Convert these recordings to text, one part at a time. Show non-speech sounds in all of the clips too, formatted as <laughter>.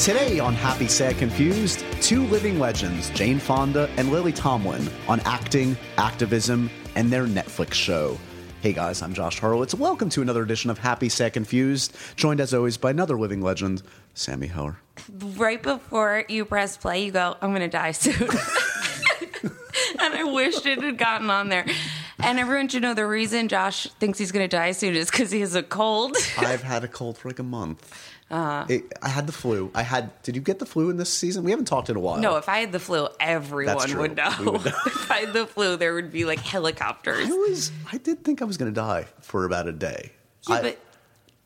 Today on Happy, Sad, Confused, two living legends, Jane Fonda and Lily Tomlin, on acting, activism, and their Netflix show. Hey guys, I'm Josh Horowitz. Welcome to another edition of Happy, Sad, Confused, joined as always by another living legend, Sammy Heller. right before you press play, you go, I'm going to die soon. <laughs> and I wished it had gotten on there. And everyone should know the reason Josh thinks he's going to die soon is because he has a cold. I've had a cold for like a month. Uh, it- I had the flu. I had. Did you get the flu in this season? We haven't talked in a while. no, if I had the flu, everyone would know. Would know. <laughs> if I had the flu, there would be like helicopters. I was. I did think I was going to die for about a day. Yeah, I- but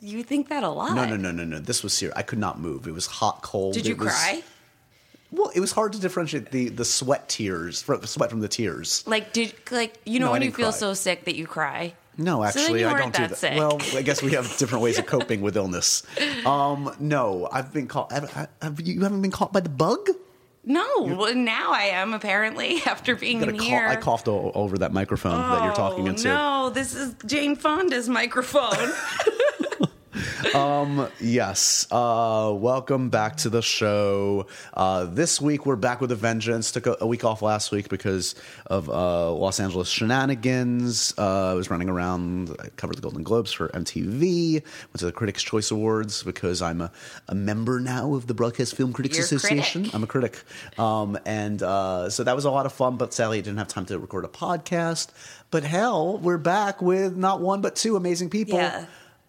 you think that a lot. no, no, no, no, no. This was serious. I could not move. It was hot, cold. Did you It was- cry? Well, it was hard to differentiate the the sweat tears from the sweat from the tears. Like, did like you know No, when you feel cry. so sick that you cry? No, actually, you I don't do that sick. Well, I guess we have different ways of coping with illness. <laughs> Um, no, I've been caught. Have, have you haven't been caught by the bug? No, well, now I am apparently <laughs> after being in cough- here. I coughed o- over that microphone that you're talking Oh, into. No, this is Jane Fonda's microphone. <laughs> Yes. Uh, welcome back to the show. Uh, this week we're back with a vengeance. Took a, a week off last week because of uh, Los Angeles shenanigans. Uh, I was running around. I covered the Golden Globes for MTV. Went to the Critics' Choice Awards because I'm a, a member now of the Broadcast Film Critics You're Association. critic. I'm a critic, um, and uh, so that was a lot of fun. But sadly, I didn't have time to record a podcast. But hell, we're back with not one but two amazing people. Yeah.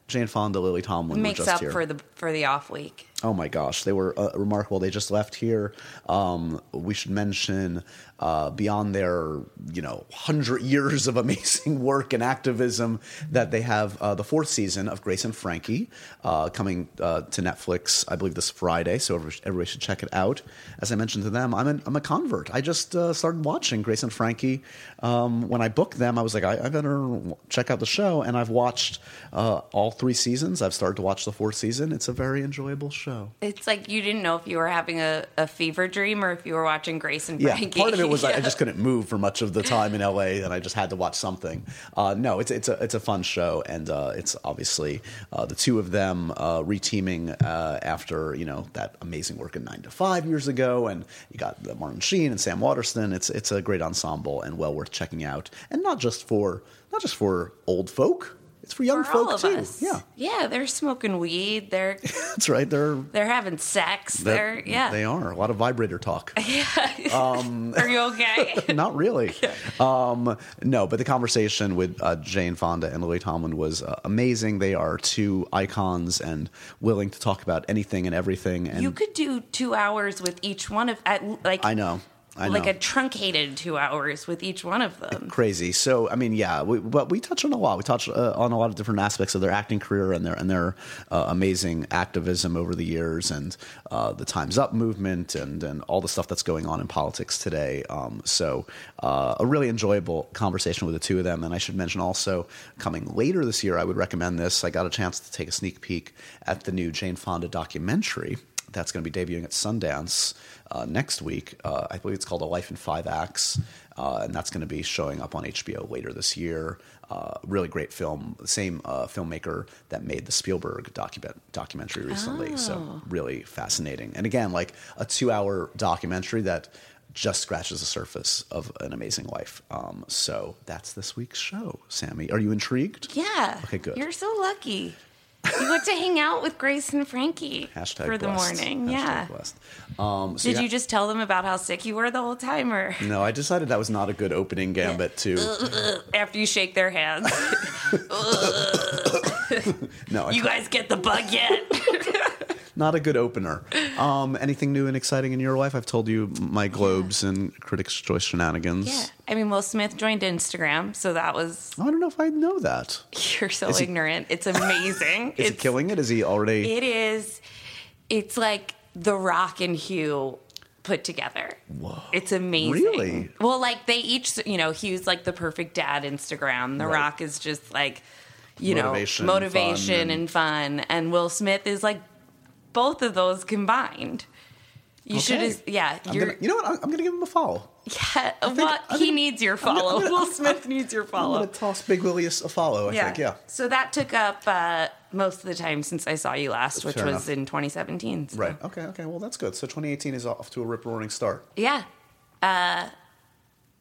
Jane Fonda, Lily Tomlin Makes just up here. for the for the off week. Oh my gosh, they were uh, remarkable. They just left here. Um, we should mention uh, beyond their you know hundred years of amazing <laughs> work and activism that they have uh, the fourth season of Grace and Frankie uh, coming uh, to Netflix. I believe this Friday, so everybody should check it out. As I mentioned to them, I'm, an, I'm a convert. I just uh, started watching Grace and Frankie. Um, when I booked them, I was like, I, I better check out the show, and I've watched all three seasons. I've started to watch the fourth season. It's a very enjoyable show. It's like you didn't know if you were having a, a fever dream or if you were watching Grace and Yeah, Frankie. part of it was I- I <laughs> just couldn't move for much of the time in LA, and I just had to watch something. Uh, no, it's it's a it's a fun show, and uh, it's obviously uh, the two of them uh, reteaming uh, after you know that amazing work in Nine to Five years ago, and you got Martin Sheen and Sam Waterston. It's it's a great ensemble and well worth checking out, and not just for not just for old folk. It's for young for folk all of too. us. Yeah, yeah, they're smoking weed. They're <laughs> that's right. They're they're having sex. They're, yeah. they are a lot of vibrator talk. <laughs> <laughs> Are you okay? Not really. Um, no, but the conversation with uh, Jane Fonda and Lily Tomlin was uh, amazing. They are two icons and willing to talk about anything and everything. And you could do two hours with each one of at like I know, I like know. a truncated two hours with each one of them. crazy. So I mean, yeah, we, but we touch on a lot. We touch uh, on a lot of different aspects of their acting career and their and their uh, amazing activism over the years, and uh, the Times Up movement, and and all the stuff that's going on in politics today. Um, so uh, a really enjoyable conversation with the two of them. And I should mention also coming later this year, I would recommend this. I got a chance to take a sneak peek at the new Jane Fonda documentary that's going to be debuting at Sundance uh, next week. Uh, I believe it's called A Life in Five Acts, uh, and that's going to be showing up on HBO later this year. Uh, really great film. The same uh, filmmaker that made the Spielberg document documentary recently. So really fascinating. And again, like a two-hour documentary that just scratches the surface of an amazing life. Um, so that's this week's show. Sammy, are you intrigued? Yeah. Okay, good. You're so lucky. You got to hang out with Grace and Frankie Hashtag for the morning. Hashtag yeah. blessed. Um, so Did yeah- you just tell them about how sick you were the whole time, or No, I decided that was not a good opening gambit to. Uh, uh, after you shake their hands, <laughs> uh. No, I you guys get the bug yet? <laughs> not a good opener. Um, anything new and exciting in your life? I've told you my Globes and Critics' Choice shenanigans. yeah. I mean, Will Smith joined Instagram, so that was I don't know if I know that. you're so Is he- ignorant. It's amazing. <laughs> Is it's, it killing it? Is he already? It is. It's like The Rock and Hugh put together. Whoa. It's amazing. Really? Well, like they each, you know, Hugh's like the perfect dad Instagram. The Right. Rock is just like, you Motivation, know, motivation fun, and, fun. And Will Smith is like both of those combined. You should Okay. have. Yeah, you're. gonna, you know what? I'm, I'm gonna give him a follow. yeah, well, I he think- needs your gonna- follow. I'm gonna- Will Smith needs your I'm follow. gonna toss Big Willie a, follow. I think. Yeah. So that took up uh, most of the time since I saw you last, which Fair was enough. in 2017. so- Right. Okay. Okay. Well, that's good. So 2018 is off to a rip roaring start. Yeah. Uh,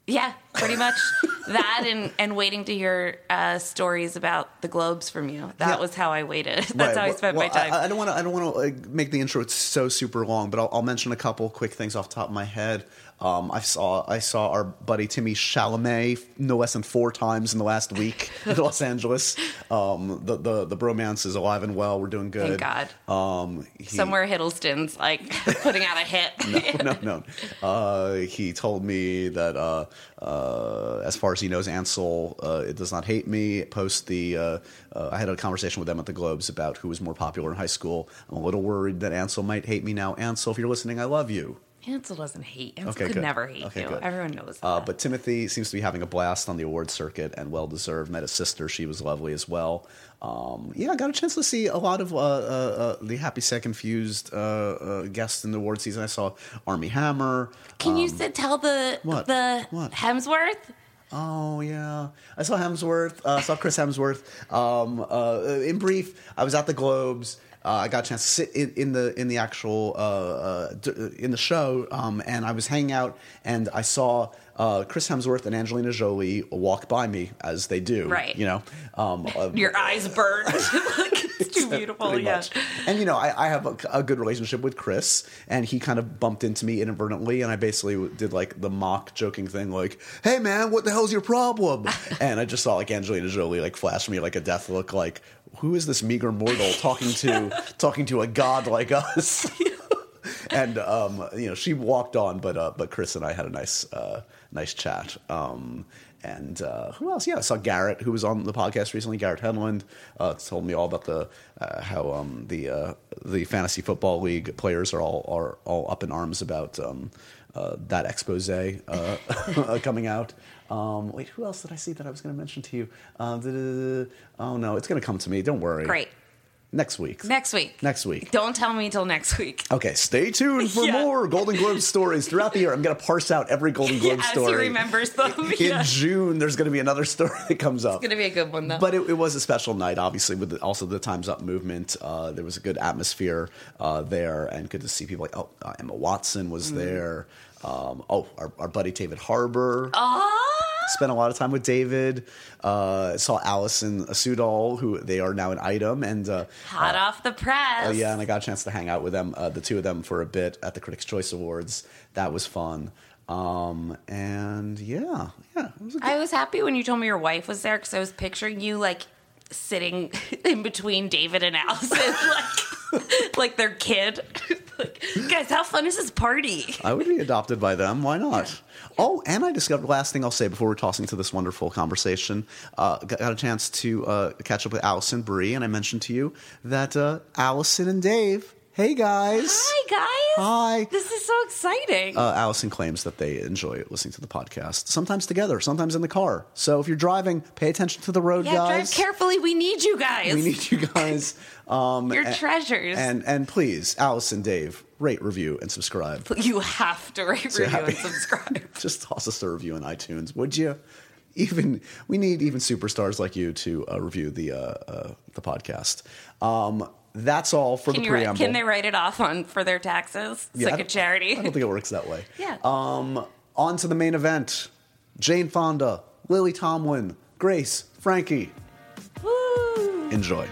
yeah, pretty much <laughs> that and, and waiting to hear uh, stories about the globes from you. That Yeah. was how I waited. <laughs> That's Right. how I spent well, my time. I, I don't want to. I don't want to like, make the intro so super long, but I'll, I'll mention a couple quick things off the top of my head. Um, I saw I saw our buddy Timmy Chalamet no less than four times in the last week <laughs> in Los Angeles. Um, the, the the bromance is alive and well. We're doing good. Thank God. Um, he, Somewhere Hiddleston's like <laughs> putting out a hit. <laughs> no, no. Uh, he told me that uh, uh, as far as he knows, Ansel uh, it does not hate me. Post the uh, uh, I had a conversation with them at the Globes about who was more popular in high school. I'm a little worried that Ansel might hate me now. Ansel, if you're listening, I love you. Ansel doesn't hate. Ansel Okay, could good. never hate Okay, you. good. Everyone knows that. Uh, but Timothée seems to be having a blast on the award circuit and well deserved. Met his sister; she was lovely as well. Um, yeah, I got a chance to see a lot of uh, uh, uh, the Happy Sad Confused uh, uh, guests in the award season. I saw Armie Hammer. Can you um, sit, tell the what? the What? Hemsworth? Oh yeah, I saw Hemsworth. Uh, saw Chris Hemsworth. Um, uh, in brief, I was at the Globes. Uh, I got a chance to sit in, in the in the actual uh, uh, in the show, um, and I was hanging out, and I saw uh, Chris Hemsworth and Angelina Jolie walk by me as they do. Right. You know, um, uh, <laughs> Your eyes burned. like, <laughs> it's too beautiful. Yeah. much. And you know, I, I have a, a good relationship with Chris, and he kind of bumped into me inadvertently, and I basically did like the mock joking thing, like, "Hey man, what the hell's your problem?" <laughs> and I just saw like Angelina Jolie like flash me like a death look, like, "Who is this meager mortal talking to <laughs> talking to a god like us?" <laughs> and um, you know, she walked on, but uh, but Chris and I had a nice uh, nice chat. Um, and uh, who else? Yeah, I saw Garrett, who was on the podcast recently. Garrett Hedlund uh, told me all about the uh, how um, the uh, the fantasy football league players are all are all up in arms about um, uh, that expose uh, <laughs> coming out. Um, wait, who else did I see that I was going to mention to you? Uh, oh no, it's going to come to me. Don't worry. Great. Next week. Next week. Next week. Don't tell me until next week. Okay, stay tuned for <laughs> Yeah. more Golden Globe stories throughout the year. I'm going to parse out every Golden Globe As he story. remembers them. In <laughs> Yeah. June, there's going to be another story that comes up. It's gonna be a good one though. But it, it was a special night, obviously, with the, also the Times Up movement. Uh, there was a good atmosphere uh, there, and good to see people like oh, uh, Emma Watson was Mm. there. Um, oh, our, our buddy David Harbour Ah! Spent a lot of time with David. Uh, saw Alison Sudol, who they are now an item, and uh, hot off the press. Oh yeah, and I got a chance to hang out with them, uh, the two of them, for a bit at the Critics' Choice Awards. That was fun. Um, and yeah, yeah, was I was happy when you told me your wife was there because I was picturing you like sitting <laughs> in between David and Alison, <laughs> like like their kid. <laughs> <laughs> like, guys, how fun is this party? I would be adopted by them. Why not? Oh, and I discovered last thing I'll say before we're tossing to this wonderful conversation. Uh, got, got a chance to uh, catch up with Alison Brie, and I mentioned to you that uh, Alison and Dave. Hey guys. Hi guys. Hi. This is so exciting. Uh, Alison claims that they enjoy listening to the podcast, sometimes together, sometimes in the car. So if you're driving, pay attention to the road, yeah, guys. drive carefully. We need you guys. We need you guys. <laughs> Um, You're a- treasures. And and please, Alison, Dave, rate, review, and subscribe. you have to rate, review, happy- and subscribe. <laughs> Just toss us a review on iTunes, would you? Even we need even superstars like you to uh, review the uh, uh, the podcast. Um, that's all for Can, the you write, preamble. can they write it off on for their taxes? It's Yeah, like a charity. I don't think it works that way. <laughs> Yeah. Um, on to the main event. Jane Fonda, Lily Tomlin, Grace, Frankie. Woo. Enjoy.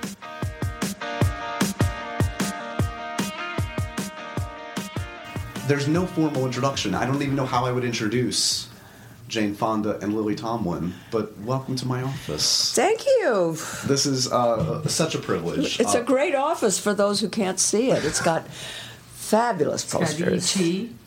There's no formal introduction. I don't even know how I would introduce Jane Fonda and Lily Tomlin, but welcome to my office. Thank you. This is uh, such a privilege. It's Uh, a great office for those who can't see it. It's got fabulous Got posters.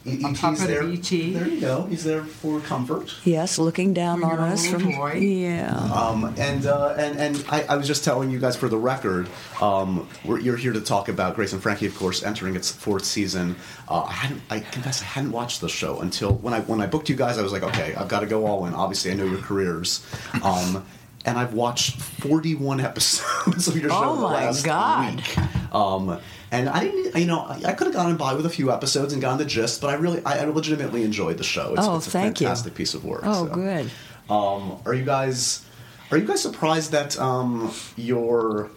E.T. E- on E.T.'s top of there. E.T. There you go. He's there for comfort. Yes, looking down For on your us little from boy. yeah. Um, and uh, and and I, I was just telling you guys for the record, um, we're, you're here to talk about Grace and Frankie, of course, entering its fourth season. Uh, I hadn't, I confess, I hadn't watched the show until when I when I booked you guys. I was like, okay, I've got to go all in. Obviously, I know your careers. Um, and I've watched 41 episodes <laughs> of your show Oh the my last God. week. Um, and I didn't, you know, I could have gotten by with a few episodes and gotten the gist, but I really, I legitimately enjoyed the show. It's, Oh, it's a thank you. fantastic piece of work. Oh, so. good. Um, are you guys, are you guys surprised that um, you're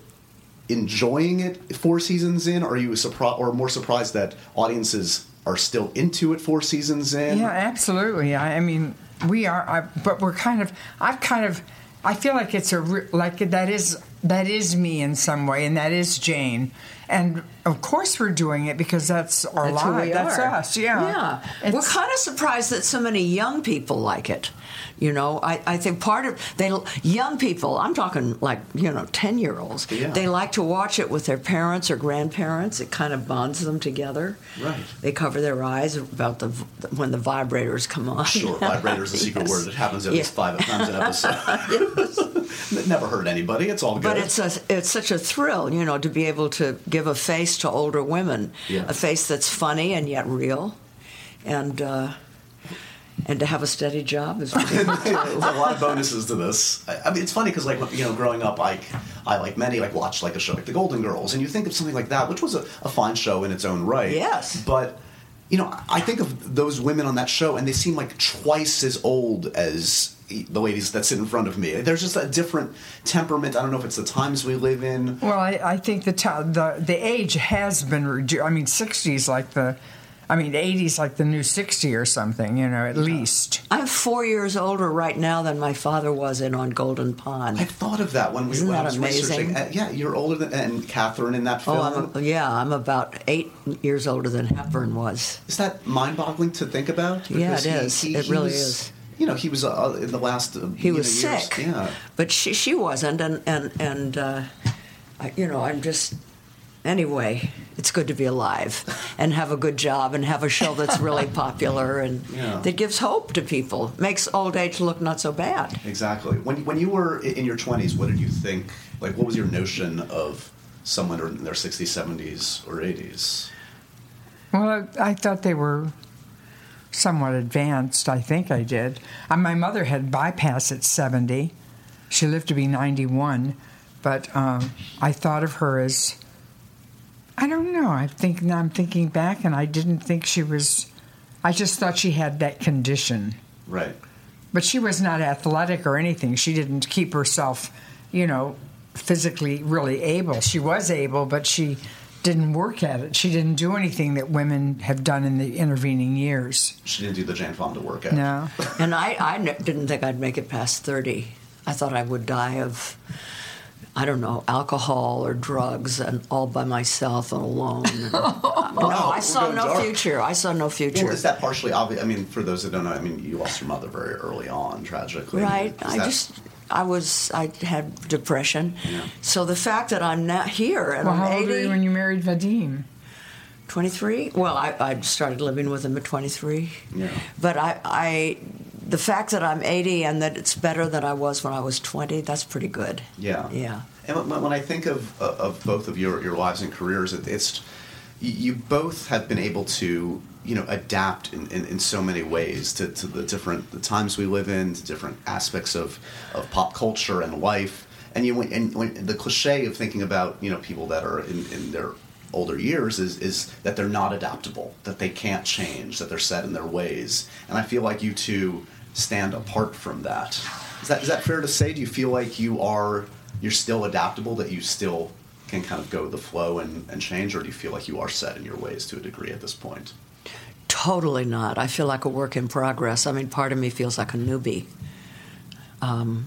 enjoying it four seasons in? Or are you surprised, or more surprised that audiences are still into it four seasons in? Yeah, absolutely. I, I mean, we are, I, but we're kind of. I've kind of. I feel like it's a re- like that is that is me in some way, and that is Jane. And of course, we're doing it because that's our That's life. That's us. Yeah. Yeah. We're kind of surprised that so many young people like it. You know, I, I think part of they young people. I'm talking like you know ten year olds. Yeah. They like to watch it with their parents or grandparents. It kind of bonds them together. Right. They cover their eyes about the when the vibrators come on. Sure, <laughs> vibrator's a secret Yes. word. It happens at Yeah. least five times an episode. It <laughs> Never hurt anybody. It's all good. But it's a, it's such a thrill, you know, to be able to give a face to older women, Yeah. a face that's funny and yet real, and uh, and to have a steady job is really <laughs> There's a lot of bonuses to this. I, I mean, it's funny because, like, you know, growing up, like, I like many like watched like a show like The Golden Girls, and you think of something like that, which was a, a fine show in its own right. Yes. but you know, I think of those women on that show, and they seem like twice as old as the ladies that sit in front of me. There's just a different temperament. I don't know if it's the times we live in. Well, I, I think the, ti the the age has been reduced. I mean, sixties like the, I mean, eighties like the new sixty or something. You know, at least. I'm four years older right now than my father was in on Golden Pond. I thought of that when we Isn't when I that was amazing? researching. Uh, yeah, you're older than and Katharine in that film. Oh, I'm, yeah, I'm about eight years older than Hepburn was. Is that mind-boggling to think about? Yeah, Because it is. It really was- is. You know, he was uh, in the last. Uh, He was know, years- sick, Yeah. but she she wasn't, and and and uh, I, you know, I'm just. Anyway, it's good to be alive and have a good job and have a show that's really <laughs> popular and Yeah. that gives hope to people. Makes old age look not so bad. Exactly. When when you were in your twenties, what did you think? Like, what was your notion of someone in their sixties, seventies, or eighties? Well, I, I thought they were somewhat advanced. I think I did. Uh, my mother had bypass at 70. She lived to be 91, but um, I thought of her as I don't know. I think now I'm thinking back, and I didn't think she was. I just thought she had that condition, Right. but she was not athletic or anything. She didn't keep herself, you know, physically really able. She was able, but she didn't work at it. She didn't do anything that women have done in the intervening years. She didn't do the Jane Fonda workout. No. And I didn't think I'd make it past 30. I thought I would die of, I don't know, alcohol or drugs and all by myself and alone. And- <laughs> no, I saw no dark. future. I saw no future. Well, is that partially obvious? I mean, for those that don't know, I mean, you lost your mother very early on, tragically. Right. Is I that- just, I was, I had depression. Yeah. So the fact that I'm not here and Well, how I'm old were you when you married Vadim? 23. Well, I, I started living with him at 23. Yeah. But I, I, the fact that I'm 80 and that it's better than I was when I was 20, that's pretty good. Yeah. Yeah. And when I think of uh, of both of your your lives and careers, it's you- you both have been able to you know adapt in, in, in so many ways to, to the different the times we live in, to different aspects of, of pop culture and life. And you and when the cliche of thinking about you know people that are in, in their older years is is that they're not adaptable, that they can't change, that they're set in their ways. And I feel like you two stand apart from that. Is that is that fair to say? Do you feel like you are you're still adaptable, that you still can kind of go with the flow and, and change, or do you feel like you are set in your ways to a degree at this point? Totally not. I feel like a work in progress. I mean, part of me feels like a newbie. Um,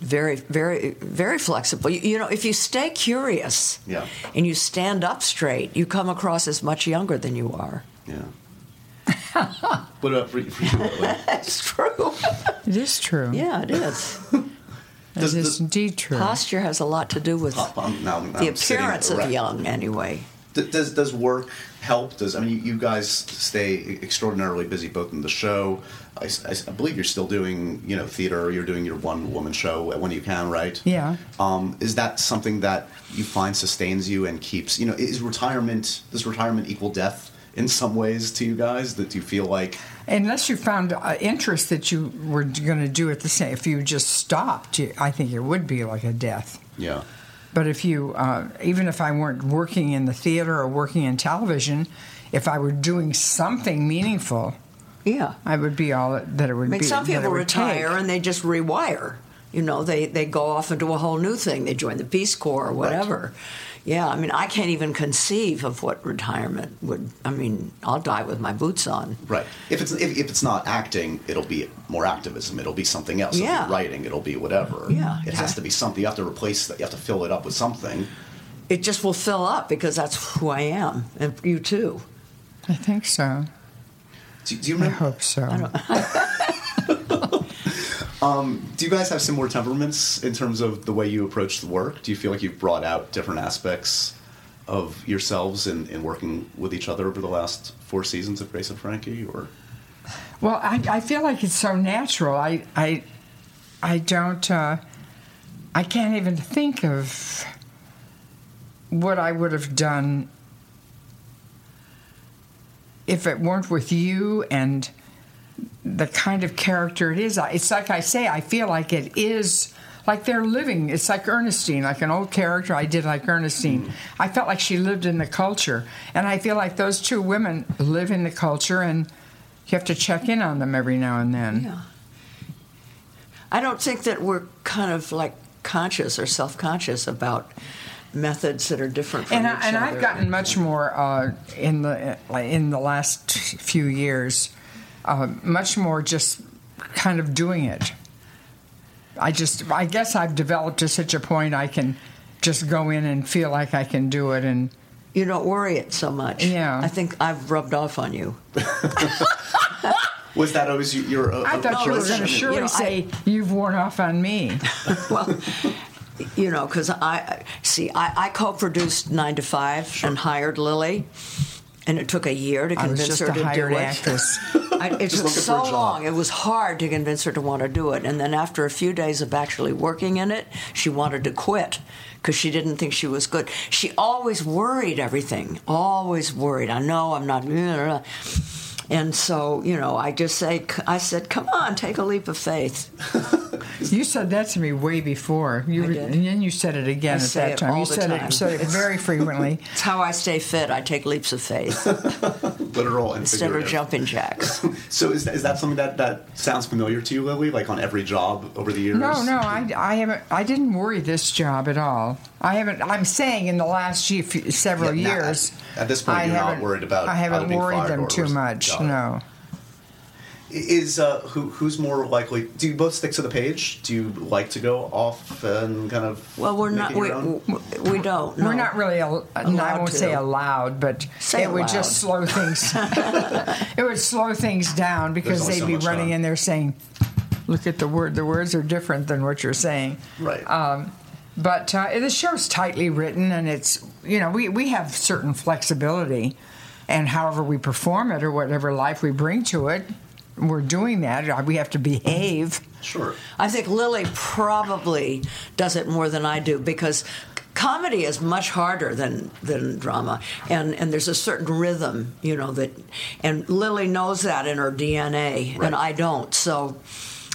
very, very, very flexible. You, you know, if you stay curious Yeah. and you stand up straight, you come across as much younger than you are. Yeah. <laughs> what about for, for you? Lily? That's true. It is true. yeah, it is. It Does- is does- indeed true. Posture has a lot to do with Pop- I'm- now I'm- the I'm sitting appearance of erect. young, anyway. D- Does does work help? Does I mean you, you guys stay extraordinarily busy both in the show. I, s- I s- I believe you're still doing you know theater. You're doing your one woman show when you can, right? Yeah. Um, is that something that you find sustains you and keeps you know? Is retirement does retirement equal death in some ways to you guys? That you feel like Unless you found uh, interest that you were going to do it the same, if you just stopped, you, I think it would be like a death. yeah. But if you, uh, even if I weren't working in the theater or working in television, if I were doing something meaningful, Yeah. I would be all that it would I mean, be. some that people would retire take. and they just rewire. You know, they, they go off into a whole new thing. They join the Peace Corps or whatever. Yeah, I mean, I can't even conceive of what retirement would. I mean, I'll die with my boots on. Right. If it's if, if it's not acting, it'll be more activism. It'll be something else. It'll Yeah. be writing. It'll be whatever. Yeah, It has to be something. You have to replace that. You have to fill it up with something. It just will fill up because that's who I am, and you too. I think so. Do, do you I hope so. <laughs> <laughs> Do you guys have similar temperaments in terms of the way you approach the work? Do you feel like you've brought out different aspects of yourselves in, in working with each other over the last four seasons of Grace and Frankie? Or Well, I, I feel like it's so natural. I I I don't. Uh, I can't even think of what I would have done if it weren't with you and the kind of character it is. It's like I say. I feel like it is. Like they're living. It's like Ernestine, like an old character I did like Ernestine. I felt like she lived in the culture. And I feel like those two women live in the culture and you have to check in on them every now and then. Yeah. I don't think that we're kind of like conscious or self conscious about methods that are different from And, each I, and other. I've gotten much more uh, in the in the last few years, uh, much more just kind of doing it. I just, I guess I've developed to such a point I can just go in and feel like I can do it, and You don't worry it so much. Yeah. I think I've rubbed off on you. <laughs> was that always you- your? Uh, I thought you were going to surely you know, I- say you've worn off on me. <laughs> well, you know, because I see, I, I co-produced Nine to Five and hired Lily, and it took a year to convince her to do it. actress. <laughs> I, it took so long. It was hard to convince her to want to do it. And then after a few days of actually working in it, she wanted to quit because she didn't think she was good. She always worried everything. Always worried. I know I'm not. And so, you know, I just say, I said, come on, take a leap of faith. You said that to me way before. You I were- did. and then you said it again I at say that it time. all you the said time. it said it very frequently. <laughs> It's how I stay fit. I take leaps of faith <laughs> literal and instead of jumping jacks. <laughs> So is that, is that something that, that sounds familiar to you, Lily? Like on every job over the years? No, no, I, I haven't. I didn't worry this job at all. I haven't. I'm saying in the last few, few- several Yeah, now, at- years. At this point, I you're not haven't- worried about I haven't being worried fired them too much. got. No. Is uh, who who's more likely? Do you both stick to the page? Do you like to go off and kind of? Well, we're make not. it your We, own? we don't. We're not really. Al- I Allowed won't to. say allowed, but Say it would just slow things. <laughs> it would slow things down because they'd so be running time. in there saying, "Look at the word. The words are different than what you're saying." Right. Um, but uh, the show's tightly written, and it's you know we we have certain flexibility, and however we perform it or whatever life we bring to it, we're doing that. Uh, We have to behave. sure. I think Lily probably does it more than I do because comedy is much harder than than drama, and and there's a certain rhythm, you know that, and Lily knows that in her DNA, Right. and I don't. So,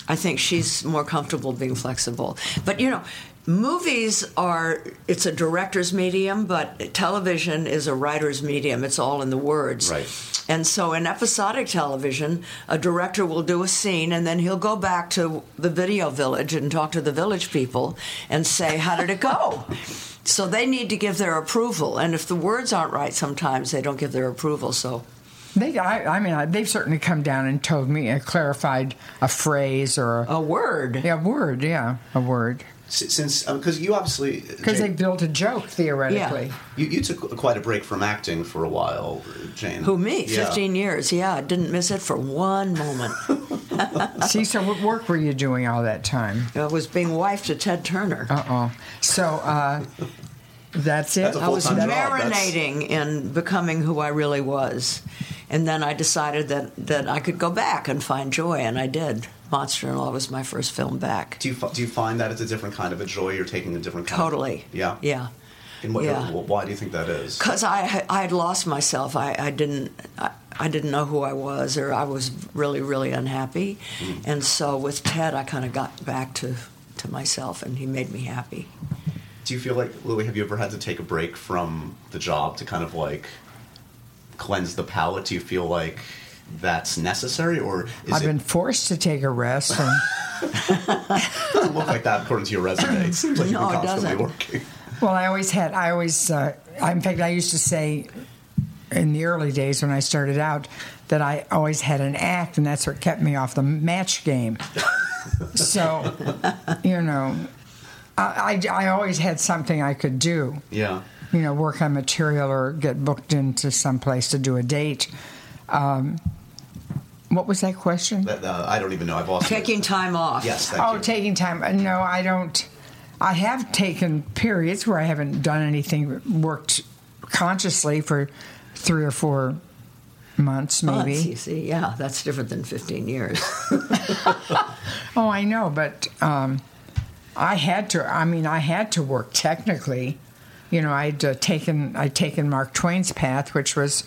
I think she's more comfortable being flexible. But you know. Movies are, it's a director's medium, but television is a writer's medium. It's all in the words. Right. And so in episodic television, a director will do a scene and then he'll go back to the video village and talk to the village people and say, How did it go? <laughs> So they need to give their approval. And if the words aren't right, sometimes they don't give their approval. So They, I, I mean, I, they've certainly come down and told me, uh, clarified a phrase or a, a word. yeah, a word, yeah, a word, S- Since because you obviously because they built a joke theoretically. you, you took quite a break from acting for a while, Jane. Who, me? Yeah. 15 years. Yeah, I didn't miss it for one moment. <laughs> See, so what work were you doing all that time? I was being wife to Ted Turner. Uh oh. So uh, that's it. That's a I was full-time job. That's- marinating in becoming who I really was. And then I decided that, that I could go back and find joy, and I did. Monster in Law was my first film back. Do you do you find that it's a different kind of a joy? You're taking a different kind Totally. Of, yeah. Yeah. And what, Yeah. why do you think that is? Because I, had- I had lost myself. I, I didn't. I, I didn't know who I was, or I was really, really unhappy. Mm-hmm. And so with Ted, I kind of got back to, to myself, and he made me happy. Do you feel like Louis? Have you ever had to take a break from the job to kind of like cleanse the palate? Do you feel like that's necessary, or is I've it been forced to take a rest. And <laughs> <laughs> doesn't look like that according to your resume? It seems like No, you've it been constantly doesn't. working. well, I always had. I always. Uh, I, in fact, I used to say in the early days when I started out that I always had an act, and that's what kept me off the match game. <laughs> so, you know, I, I, I always had something I could do. Yeah. you know, work on material or get booked into some place to do a date. Um, what was that question? That, uh, I don't even know. I've lost it. Taking time off. Yes. Thank oh, you. taking time. Uh, No, I don't. I have taken periods where I haven't done anything, worked consciously for three or four months, maybe. Months, you see, yeah, that's different than 15 years. <laughs> Oh, I know, but um, I had to. I mean, I had to work technically. You know, I'd uh, taken I'd taken Mark Twain's path, which was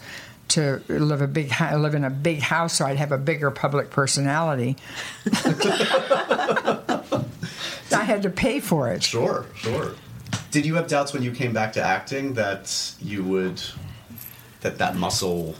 to live a big live in a big house, so I'd have a bigger public personality. <laughs> I had to pay for it. Sure, sure. Did you have doubts when you came back to acting that you would that that muscle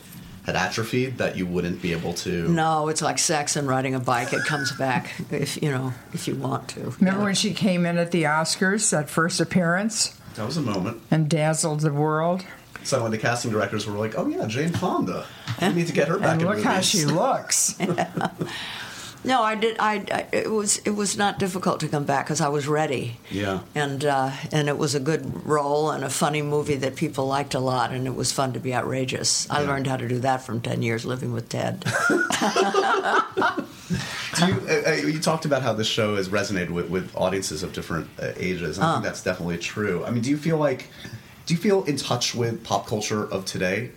had atrophied that you wouldn't be able to? no, it's like sex and riding a bike. It comes back if you know if you want to. Remember Yeah. when she came in at the Oscars, that first appearance, That was a moment. and dazzled the world? So when the casting directors were like, "Oh yeah, Jane Fonda, we need to get her back." And in look how movies." she looks. <laughs> <laughs> No, I did. I, I it was it was not difficult to come back because I was ready. Yeah. And uh, and it was a good role and a funny movie that people liked a lot, and it was fun to be outrageous. I learned how to do that from ten years living with Ted. <laughs> Do you, uh, uh, you talked about how this show has resonated with, with audiences of different uh, ages. and I think that's definitely true. I mean, do you feel like, do you feel in touch with pop culture of today?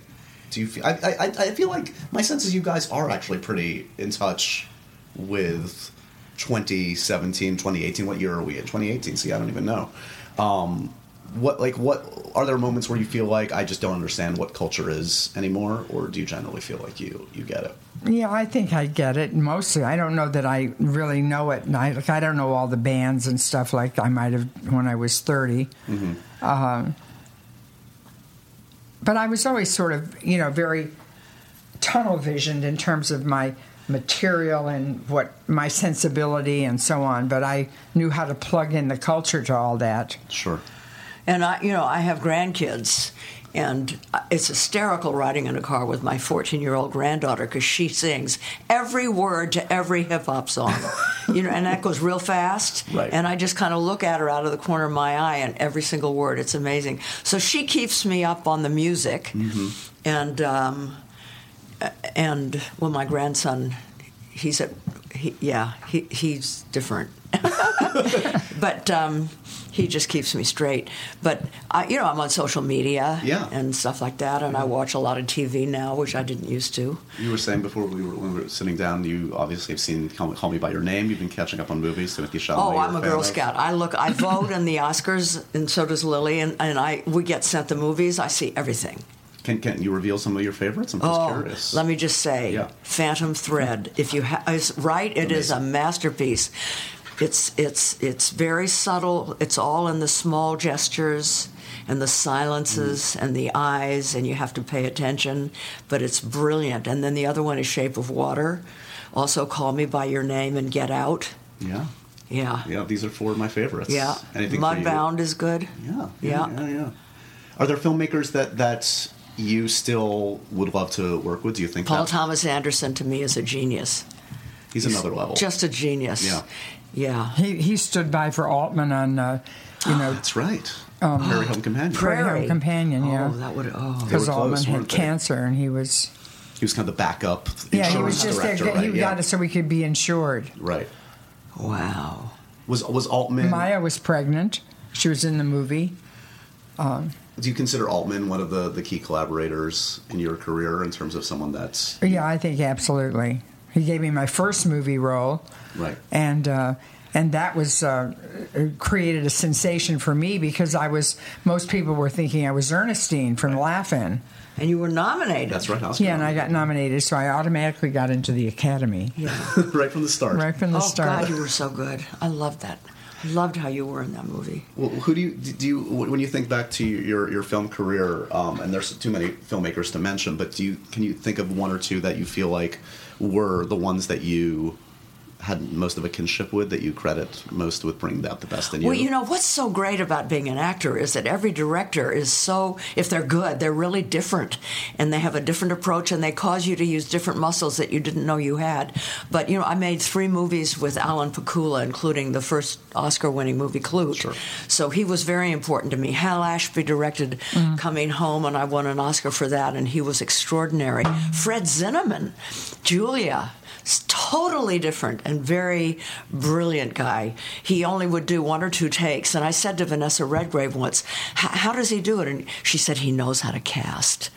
Do you feel? I, I, I feel like my sense is you guys are actually pretty in touch with 2017, 2018. What year are we in? 2018. See, I don't even know. Um, what like what are there moments where you feel like I just don't understand what culture is anymore, or do you generally feel like you you get it? Yeah, I think I get it mostly. I don't know that I really know it. I, like, I don't know all the bands and stuff like I might have when I was 30. Um, but I was always sort of, you know, very tunnel visioned in terms of my material and what my sensibility and so on. But I knew how to plug in the culture to all that. Sure. And I, you know, I have grandkids, and it's hysterical riding in a car with my 14 year old granddaughter because she sings every word to every hip hop song, <laughs> you know, and that goes real fast. Right. And I just kind of look at her out of the corner of my eye, and every single word, it's amazing. So she keeps me up on the music, and um, and well, my grandson, he's at, he, yeah, he, he's different. <laughs> but um, he just keeps me straight. But I, you know, I'm on social media Yeah. and stuff like that, and I mm-hmm. watch a lot of TV now, which I didn't used to. You were saying before we were, when we were sitting down, you obviously have seen Call, Call Me by Your Name. You've been catching up on movies. Timothée Chalamet. Oh, I'm a fan Girl of. Scout. I look, I <laughs> vote in the Oscars, and so does Lily, and, and I we get sent the movies. I see everything. Can, can you reveal some of your favorites? I'm just Oh, curious. let me just say, Yeah. Phantom Thread. If you ha- is right, it is a masterpiece. It's it's it's very subtle. It's all in the small gestures and the silences mm. and the eyes, and you have to pay attention. But it's brilliant. And then the other one is Shape of Water. Also, Call Me by Your Name and Get Out. Yeah. Yeah, Yeah, these are four of my favorites. yeah. Anything? Mudbound is good. Yeah, Yeah. yeah, yeah, yeah. Are there filmmakers that that you still would love to work with? Do you think Paul that Thomas Anderson to me is a genius. he's another level? Just a genius. Yeah. Yeah. He, he stood by for Altman on, uh, you know, That's right. Um, Prairie Home Companion. Prairie Home Companion, yeah. Oh, that would. Oh. because were close, Altman had weren't they? cancer and he was He was kind of the backup. yeah he insurance was just there director, he right? got yeah. it so we could be insured. Right. Wow. Was was Altman? Maya was pregnant. She was in the movie. Do you consider Altman one of the, the key collaborators in your career in terms of someone that's Yeah, I think absolutely. He gave me my first movie role, right? and uh, and that was uh, created a sensation for me because I was most people were thinking I was Ernestine from Laugh-In. And you were nominated. That's right. Oscar Yeah, and I got nominated, so I automatically got into the Academy Yeah. <laughs> right from the start. right from the oh start. Oh God, you were so good. I love that. Loved how you were in that movie. Well, who do you do you when you think back to your your film career? Um, and there's too many filmmakers to mention, but do you can you think of one or two that you feel like were the ones that you had most of a kinship with that you credit most with bringing out the best in you? Well, you know, what's so great about being an actor is that every director is so, if they're good, they're really different. And they have a different approach and they cause you to use different muscles that you didn't know you had. But, you know, I made three movies with Alan Pakula, including the first Oscar winning movie, Klute. Sure. So he was very important to me. Hal Ashby directed mm-hmm. Coming Home, and I won an Oscar for that, and he was extraordinary. Mm-hmm. Fred Zinnemann, Julia, s- totally different and very brilliant guy. He only would do one or two takes. And I said to Vanessa Redgrave once, How does he do it? And she said, He knows how to cast.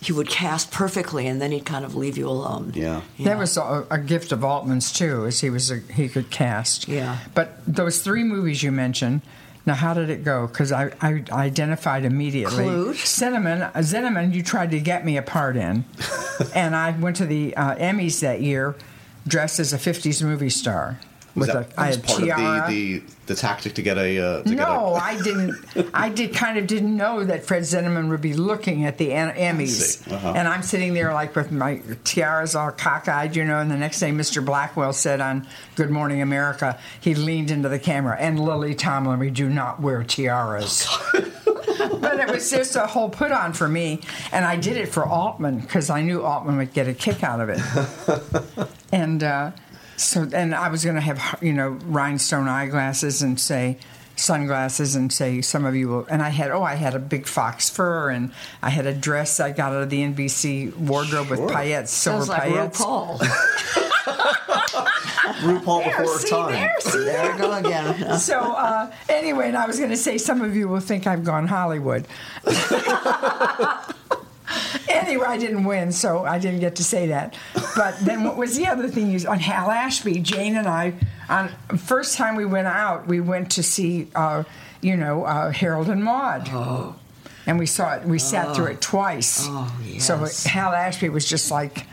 He would cast perfectly, and then he'd kind of leave you alone. Yeah. That was a, a gift of Altman's too, as he was a, he could cast. Yeah. But those three movies you mentioned. Now, how did it go? Because I, I identified immediately. Cinnamon, uh, Zinnemann, you tried to get me a part in, <laughs> and I went to the uh, Emmys that year, dressed as a '50s movie star. Was that, a, I was had part tiara. of the, the the tactic to get a uh, to get No, a, <laughs> I didn't. I did kind of didn't know that Fred Zinnemann would be looking at the Em- Emmys. Uh-huh. and I'm sitting there like with my tiaras all cockeyed, you know. And the next day, Mr. Blackwell said on Good Morning America, he leaned into the camera, and Lily Tomlin, we do not wear tiaras. <laughs> but it was just a whole put on for me, and I did it for Altman because I knew Altman would get a kick out of it. <laughs> and uh, so, and I was going to have you know rhinestone eyeglasses and say sunglasses and say some of you will. And I had oh, I had a big fox fur and I had a dress I got out of the NBC wardrobe with paillettes, silver Sounds like paillettes. RuPaul. <laughs> RuPaul There, before see, time. there, see, there we go again. <laughs> so uh, anyway, and I was going to say some of you will think I've gone Hollywood. <laughs> anyway, I didn't win, so I didn't get to say that. But then what was the other thing? You on Hal Ashby, Jane and I, on first time we went out, we went to see, uh, you know, uh, Harold and Maude. And we saw it. We sat through it twice. Oh, So. Hal Ashby was just like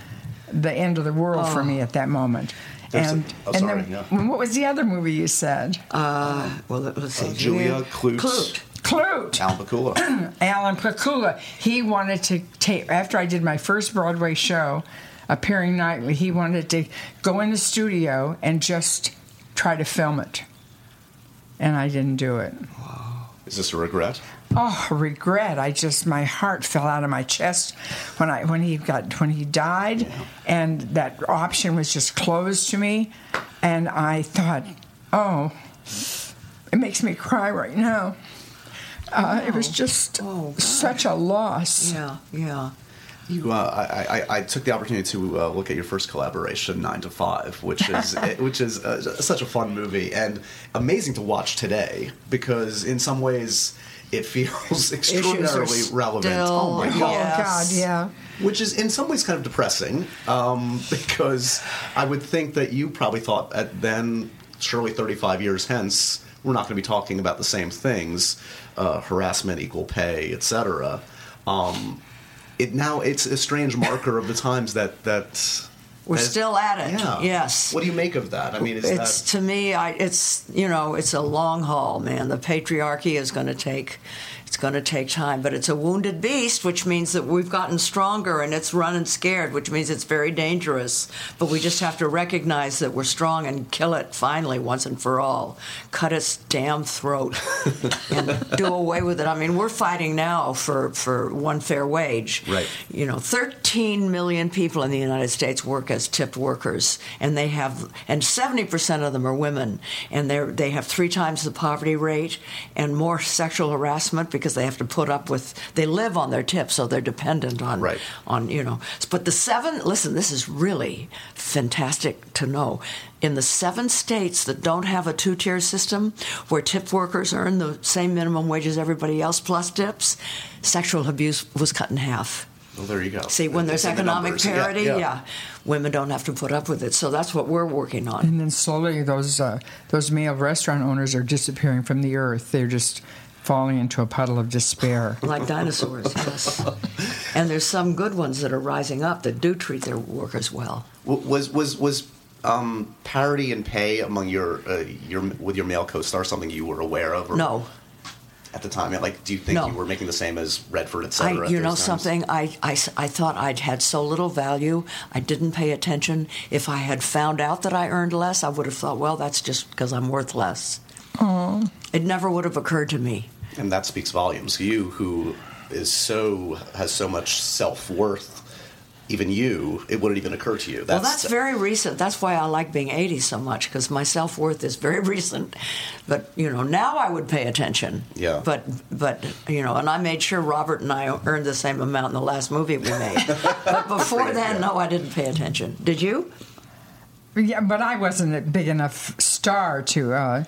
the end of the world for me at that moment. There's a- And, oh, and sorry, then, yeah. what was the other movie you said? Uh, well, let's see. Julia, Klute. Klute. Klute. Al Pakula. Alan Pakula. <clears throat> He wanted to take after I did my first Broadway show, appearing nightly. He wanted to go in the studio and just try to film it, and I didn't do it. Is this a regret? Oh, regret! I just my heart fell out of my chest when I when he got when he died, and that option was just closed to me, and I thought, oh, it makes me cry right now. Uh, it was just Oh, such a loss. Yeah, yeah. You, uh, I, I, I took the opportunity to uh, look at your first collaboration, Nine to Five, which is <laughs> which is uh, such a fun movie and amazing to watch today because in some ways it feels <laughs> extraordinarily relevant. still- oh my Oh god! Yes. God, yeah. Which is in some ways kind of depressing um, <laughs> because I would think that you probably thought at then, surely 35 years hence, we're not going to be talking about the same things uh, harassment, equal pay, etc. Um, it now it's a strange marker of the times that that We're that- still at it. Yeah. Yes. What do you make of that? I mean, is it's that to me I, it's you know it's a long haul man the patriarchy is going to take it's going to take time but it's a wounded beast which means that we've gotten stronger and it's running scared which means it's very dangerous. But we just have to recognize that we're strong and kill it finally once and for all. Cut its damn throat <laughs> and do away with it. I mean we're fighting now for for one fair wage. Right. you know 13 million people in the united states work as tipped workers and they have and 70% of them are women and they they have three times the poverty rate and more sexual harassment because they have to put up with they live on their tips so they're dependent on Right. on you know but the seven listen this is really fantastic to know in the seven states that don't have a two-tier system where tip workers earn the same minimum wage as everybody else plus tips sexual abuse was cut in half well, there you go. See, when there's It's in the economic. Yeah, parity, yeah. yeah, women don't have to put up with it. So that's what we're working on. And then slowly, those uh, those male restaurant owners are disappearing from the earth. They're just falling into a puddle of despair. <laughs> Like dinosaurs, yes. And there's some good ones that are rising up that do treat their workers well. Was was was um, parity in pay among your uh, your with your male co-star something you were aware of? Or No. At the time, like, do you think No. you were making the same as Redford, I, etc.? you know something, I, I, I thought I'd had so little value, I didn't pay attention. If I had found out that I earned less, I would have thought, well, that's just because I'm worth less. It never would have occurred to me. And that speaks volumes. You, who is so has so much self worth, even you, it wouldn't even occur to you. well, that's very recent. That's why I like being 80 so much because my self worth is very <laughs> recent. But you know, now I would pay attention. Yeah. But but you know, and I made sure Robert and I earned the same amount in the last movie we made. <laughs> but before then, no, I didn't pay attention. Did you? Yeah, but I wasn't a big enough star to uh,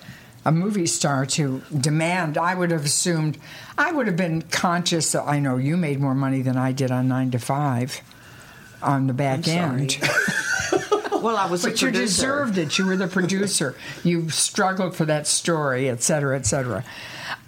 a movie star to demand. I would have assumed I would have been conscious. That I know you made more money than I did on nine to five on the back I'm end. sorry. <laughs> well, I was a But you producer. deserved it. You were the producer. you struggled for that story, et cetera, et cetera.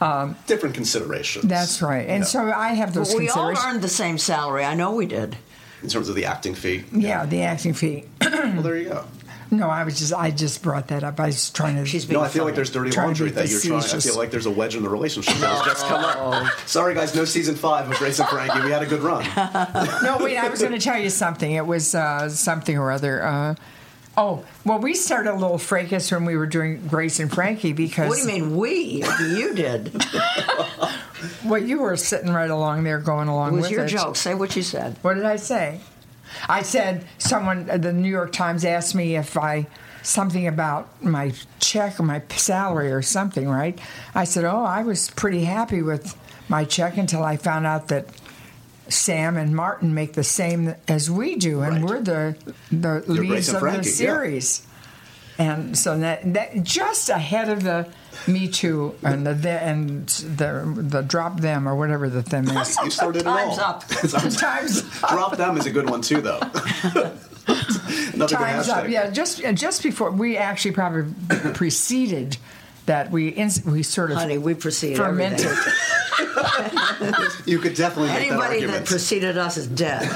Um, different considerations. that's right. And Yeah. so I have those But we all earned the same salary. I know we did. in terms of the acting fee. yeah, the acting fee. Well, there you go. <clears throat> no, I was just I just brought that up. I was trying to. She's being No, I feel like there's dirty Trying laundry that you're trying. I feel like there's a wedge in the relationship that has just come up. <laughs> Sorry, guys, no season five of Grace and Frankie. We had a good run. <laughs> no, wait, I was going to tell you something. It was uh, something or other. Uh, oh, well, we started a little fracas when we were doing Grace and Frankie because. What do you mean we? You did. <laughs> Well, you were sitting right along there going It along was with your it. joke. Say what you said. What did I say? I said someone, uh, the New York Times asked me if I something about my check or my salary or something, right? I said, "Oh, I was pretty happy with my check until I found out that Sam and Martin make the same as we do, and Right. we're the the leads of the yeah. Series." And so that, that just ahead of the Me Too and the, the and the the drop them or whatever the thing <laughs> is. You started it Time's all. <laughs> up. Times Drop them is a good one too, though. <laughs> Another good Time's up. Yeah, just uh, just before we actually probably <coughs> preceded that we ins- we sort of Honey, we preceded fermented. You could definitely make that Anybody that argument. preceded us is dead.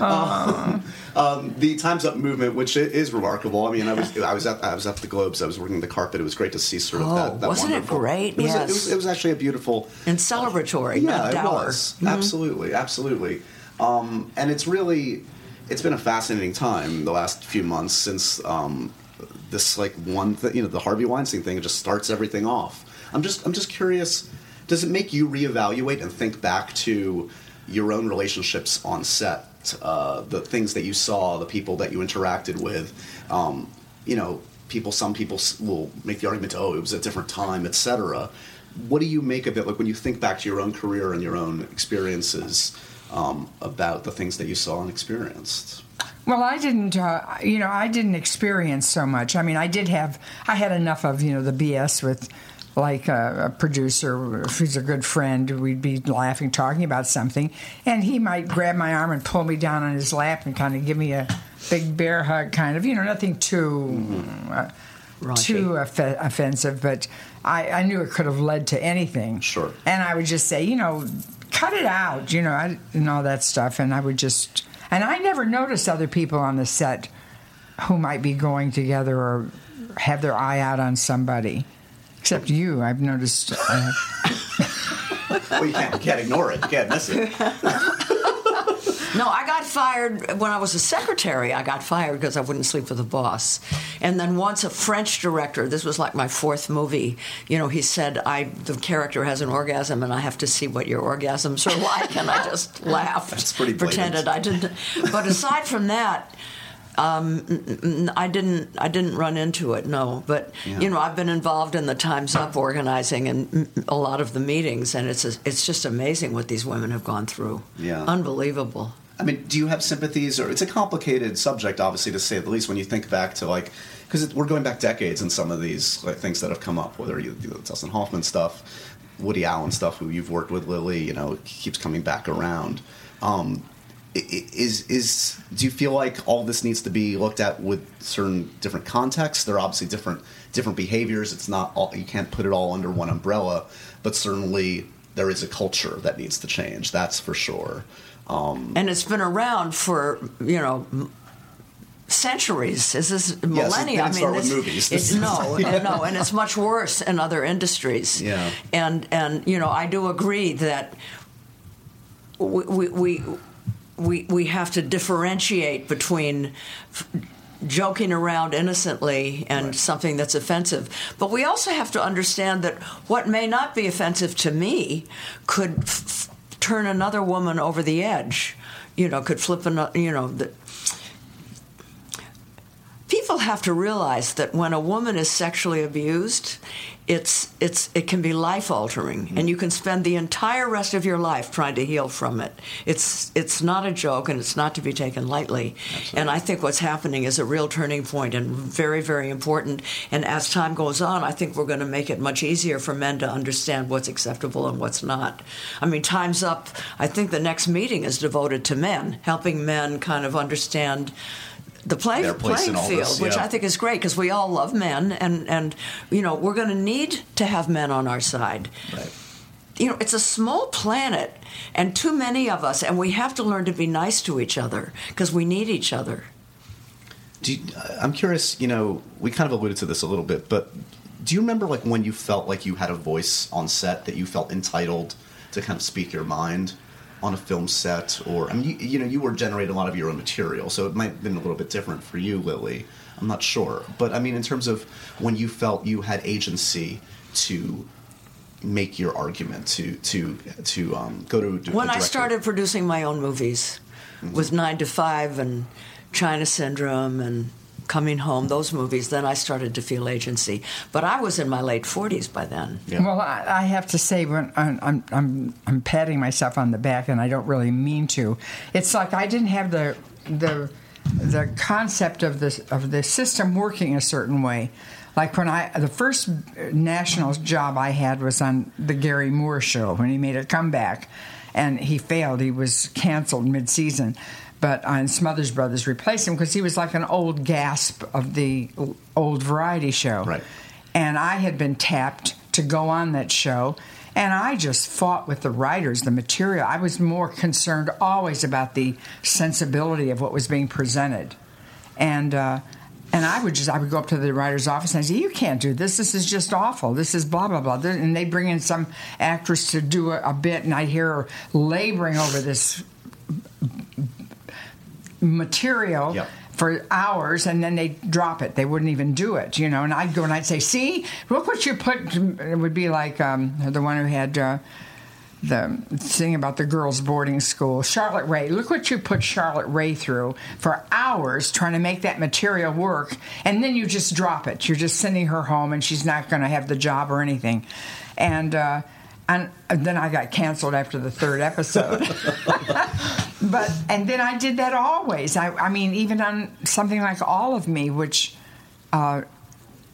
Oh. Um, um, the Times Up movement, which is remarkable. I mean, I was I was at I was at the Globes. I was working the carpet. It was great to see sort of Oh, that. that wasn't it great? It was, a- it, Yes. was, it was actually a beautiful And celebratory, yeah, not it dour. was Mm-hmm. absolutely, absolutely, um, and it's really, it's been a fascinating time the last few months since um, this like one, thing you know, the Harvey Weinstein thing just starts everything off. I'm just, I'm just curious. Does it make you reevaluate and think back to your own relationships on set, uh, the things that you saw, the people that you interacted with? Um, you know, people. Some people will make the argument, "Oh, it was a different time," etc. What do you make of it? Like when you think back to your own career and your own experiences um, about the things that you saw and experienced. Well, I didn't, uh, you know, I didn't experience so much. I mean, I did have, I had enough of, you know, the BS with like a, a producer who's a good friend. We'd be laughing, talking about something, and he might grab my arm and pull me down on his lap and kind of give me a big bear hug, kind of, you know, nothing too. Uh, Raunchy. too off- offensive, but I, I knew it could have led to anything. Sure. And I would just say, you know, cut it out, you know, I, and all that stuff. And I would just, and I never noticed other people on the set who might be going together or have their eye out on somebody. Except you, I've noticed. Uh, well, you can't, you can't ignore it. You can't miss it. No, I got fired when I was a secretary. I got fired because I wouldn't sleep with the boss. And then once a French director, this was like my fourth movie, you know, he said, I the character has an orgasm and I have to see what your orgasms are <laughs> like. And I just laughed. That's pretty blatant. Pretended I didn't. But aside from that, um, I didn't. I didn't run into it. No, but Yeah. you know, I've been involved in the Times Up organizing and a lot of the meetings, and it's it's just amazing what these women have gone through. Yeah. unbelievable. I mean, do you have sympathies, or it's a complicated subject, obviously, to say the least. When you think back to like, because we're going back decades in some of these like things that have come up, whether you do the Dustin Hoffman stuff, Woody Allen stuff, who you've worked with, Lily, you know, keeps coming back around. Um, is is do you feel like all this needs to be looked at with certain different contexts? There are obviously different different behaviors. It's not all you can't put it all under one umbrella, but certainly there is a culture that needs to change. That's for sure. Um, and it's been around for you know centuries. This is millennia. didn't start with movies. It's, no, <laughs> and no, and it's much worse in other industries. Yeah. And and you know, I do agree that we we we we, we have to differentiate between. F- joking around innocently and Right. something that's offensive. But we also have to understand that what may not be offensive to me could f- turn another woman over the edge. You know, could flip another. You know, the, people have to realize that when a woman is sexually abused, it's it's it can be life altering, mm-hmm. and you can spend the entire rest of your life trying to heal from it. It's it's not a joke, and it's not to be taken lightly. And I think what's happening is a real turning point, and very very important. And as time goes on, I think we're going to make it much easier for men to understand what's acceptable and what's not. I mean, time's up. I think the next meeting is devoted to men, helping men kind of understand the play, playing in all field, this, which yeah. I think is great because we all love men, and and you know we're going to need to have men on our side. Right. You know, it's a small planet, and too many of us, and we have to learn to be nice to each other because we need each other. Do you, uh, I'm curious. You know, we kind of alluded to this a little bit, but do you remember like when you felt like you had a voice on set that you felt entitled to kind of speak your mind on a film set, or I mean, you, you know, you were generating a lot of your own material, so it might have been a little bit different for you, Lily. I'm not sure, but I mean, in terms of when you felt you had agency to make your argument, to to to um, go to when I started producing my own movies with Nine to Five and China Syndrome and Coming Home, those movies, then I started to feel agency. But I was in my late 40s by then. Yeah. Well, I, I have to say, when I'm, I'm I'm I'm patting myself on the back, and I don't really mean to. It's like I didn't have the the the concept of the of the system working a certain way. Like when I the first national job I had was on the Garry Moore show when he made a comeback, and he failed. He was canceled mid season. But uh, Smothers Brothers replaced him because he was like an old gasp of the old variety show Right. and I had been tapped to go on that show. And I just fought with the writers, the material. I was more concerned always about the sensibility of what was being presented, and uh, and I would just I would go up to the writer's office and I say, "You can't do this. This is just awful. This is blah blah blah." And they bring in some actress to do a, a bit, and I'd hear her laboring over this material Yep. for hours and then they'd drop it. They wouldn't even do it, you know. And I'd go and I'd say, see, look what you put. It would be like um, the one who had uh, the thing about the girls' boarding school, Charlotte Rae. Look what you put Charlotte Rae through for hours trying to make that material work. And then you just drop it. You're just sending her home and she's not going to have the job or anything. And, uh, and then I got canceled after the third episode. <laughs> but and then I did that always. I, I mean, even on something like All of Me, which uh,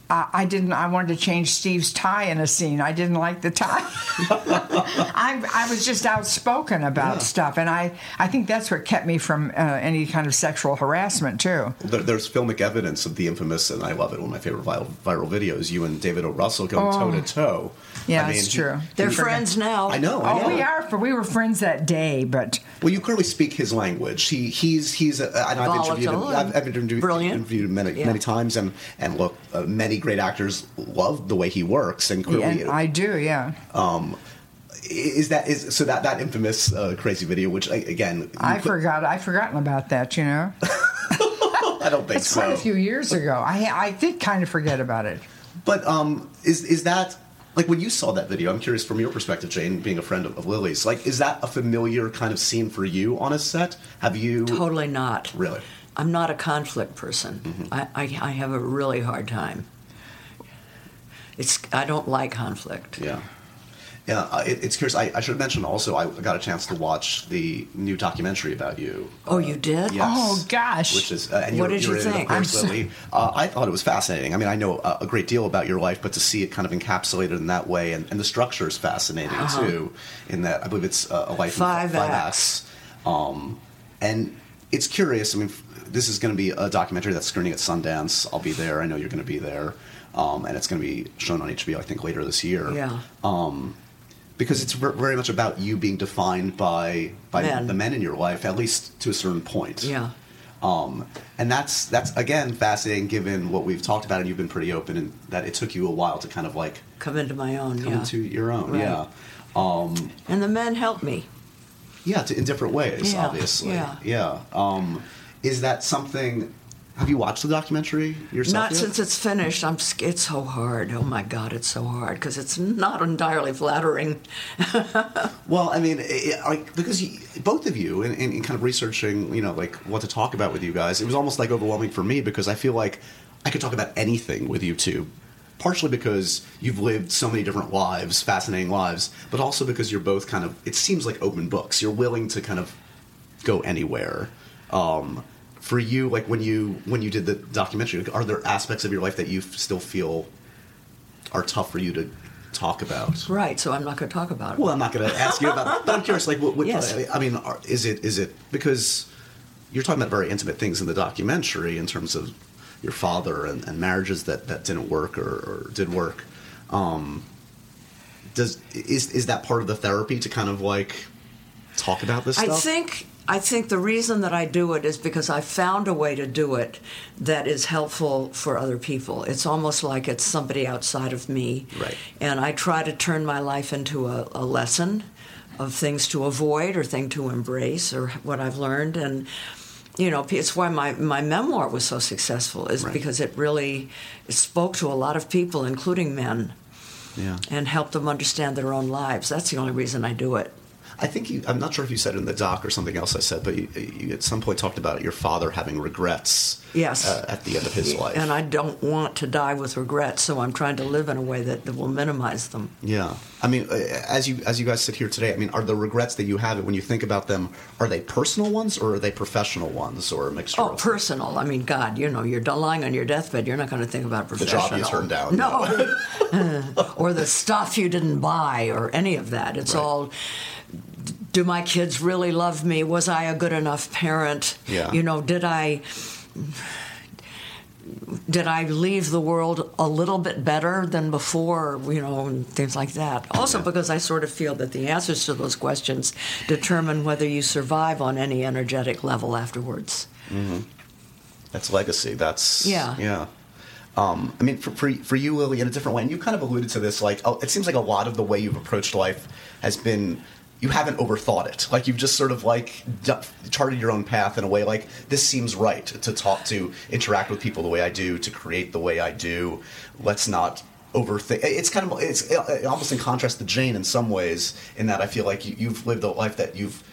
I, I didn't. I wanted to change Steve's tie in a scene. I didn't like the tie. <laughs> I, I was just outspoken about stuff, and I I think that's what kept me from uh, any kind of sexual harassment too. There, there's filmic evidence of the infamous, and I love it. One of my favorite viral, viral videos. You and David O. Russell going toe to toe. Yeah, I mean, it's true. They're Forget- friends now. I know. I Oh, know. we are. For we were friends that day, but Well, you clearly speak his language. He he's he's. Uh, I know I've interviewed him. I've, I've interviewed, interviewed him many Yeah. many times, and and look, uh, many great actors love the way he works, and clearly, and I do. Yeah, is that is so that that infamous uh, crazy video, which again, I put- forgot. I've forgotten about that. You know, <laughs> I don't think it's so. quite a few years ago. I I did kind of forget about it. But um, is is that like when you saw that video? I'm curious from your perspective, Jane, being a friend of, of Lily's. Like, is that a familiar kind of scene for you on a set? Have you Totally not. really? I'm not a conflict person. I, I, I have a really hard time. It's I don't like conflict. Yeah. Yeah, uh, it, it's curious. I, I should mention also, I got a chance to watch the new documentary about you. Oh, you did? Yes. Oh, gosh. Which is, uh, and What you're, did you you're in it, think? Of course, I'm so- Lily. Uh, I thought it was fascinating. I mean, I know a, a great deal about your life, but to see it kind of encapsulated in that way, and, and the structure is fascinating too. In that, I believe it's uh, a life Uh-huh. Five in five acts. acts. Um, and it's curious. I mean, f- this is going to be a documentary that's screening at Sundance. I'll be there. I know you're going to be there, um, and it's going to be shown on HBO. I think later this year. Yeah. Um, because it's very much about you being defined by by Men. the men in your life, at least to a certain point. Yeah. Um, and that's that's again fascinating, given what we've talked about, and you've been pretty open, and that it took you a while to kind of like Come into my own. come yeah. into your own. Right. Yeah. Um, and the men helped me. yeah, to, in different ways, Yeah, obviously. yeah. Yeah. Um, is that something? Have you watched the documentary yourself? Not yet? since it's finished. I'm. It's so hard. Oh my God, it's so hard because it's not entirely flattering. <laughs> Well, I mean, it, like because you, both of you, in, in, in kind of researching, you know, like what to talk about with you guys, it was almost like overwhelming for me because I feel like I could talk about anything with you two. Partially because you've lived so many different lives, fascinating lives, but also because you're both kind of. It seems like open books. You're willing to kind of go anywhere. Um, for you, like when you when you did the documentary, like, are there aspects of your life that you f- still feel are tough for you to talk about? Right. So I'm not going to talk about it. Well, I'm not going to ask you about, it. but I'm curious. Like, what? what Yes. I mean, are, is it is it because you're talking about very intimate things in the documentary in terms of your father and, and marriages that, that didn't work or, or did work. Um, does is is that part of the therapy to kind of like talk about this I stuff? think I think the reason that I do it is because I found a way to do it that is helpful for other people. It's almost like it's somebody outside of me. Right. And I try to turn my life into a, a lesson of things to avoid or thing to embrace or what I've learned and you know it's why my, my memoir was so successful is Right. because it really spoke to a lot of people including men yeah. and helped them understand their own lives that's the only reason i do it I think you, I'm not sure if you said it in the doc or something else I said, but you, you at some point talked about your father having regrets. Yes. Uh, at the end of his life. And I don't want to die with regrets, so I'm trying to live in a way that, that will minimize them. Yeah, I mean, uh, as you as you guys sit here today, I mean, are the regrets that you have when you think about them are they personal ones or are they professional ones or a mixture? Oh, personal. I mean, God, you know, you're lying on your deathbed. You're not going to think about professional. the job you turned down? No. <laughs> or the stuff you didn't buy or any of that. It's Right. all. Do my kids really love me? Was I a good enough parent? Yeah. You know, did I did I leave the world a little bit better than before, you know, and things like that. Also, because I sort of feel that the answers to those questions determine whether you survive on any energetic level afterwards. That's legacy. That's Yeah. yeah. Um, I mean, for, for for you, Lily, in a different way, and you kind of alluded to this. Like, oh, it seems like a lot of the way you've approached life has been you haven't overthought it. Like you've just sort of like d- charted your own path in a way. Like this seems right to talk to, interact with people the way I do, to create the way I do. Let's not overthink. It's kind of it's almost in contrast to Jane in some ways, in that I feel like you, you've lived a life that you've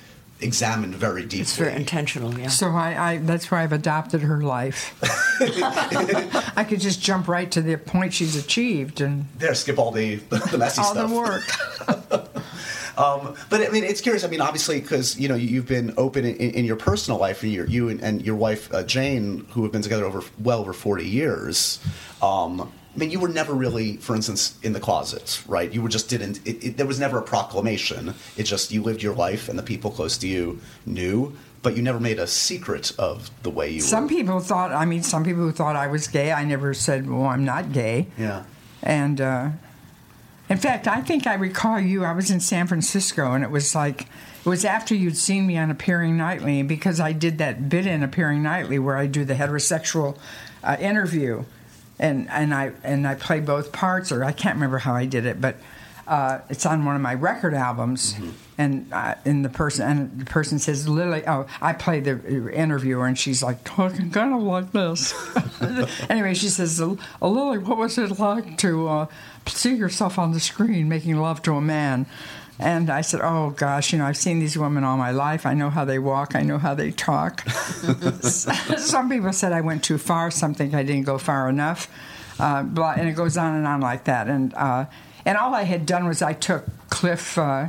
examined very deeply. It's very intentional, yeah. So I, I that's why I've adopted her life. <laughs> I could just jump right to the point she's achieved and there, skip all the the messy all stuff. the work. <laughs> Um, but I mean, it's curious. I mean, obviously, because you know you- you've been open in, in your personal life, you, you and, and your wife uh, Jane, who have been together over well over forty years. Um, I mean, you were never really, for instance, in the closet, right? You were just didn't. It, it, there was never a proclamation. It just you lived your life, and the people close to you knew. But you never made a secret of the way you. Some were. people thought. I mean, some people who thought I was gay. I never said, "Well, I'm not gay." Yeah. And uh, in fact, I think I recall you. I was in San Francisco, and it was like it was after you'd seen me on Appearing Nightly because I did that bit in Appearing Nightly where I do the heterosexual uh, interview, and and I and I play both parts, or I can't remember how I did it, but. Uh, it's on one of my record albums, and uh, and the person and the person says, "Lily, oh, I play the interviewer, and she's like talking kind of like this." <laughs> anyway, she says, "Oh, Lily, what was it like to uh, see yourself on the screen making love to a man?" And I said, "Oh gosh, you know, I've seen these women all my life. I know how they walk. I know how they talk." <laughs> <laughs> Some people said I went too far. Some think I didn't go far enough. Uh, blah, and it goes on and on like that. And uh, and all I had done was I took Cliff. Uh,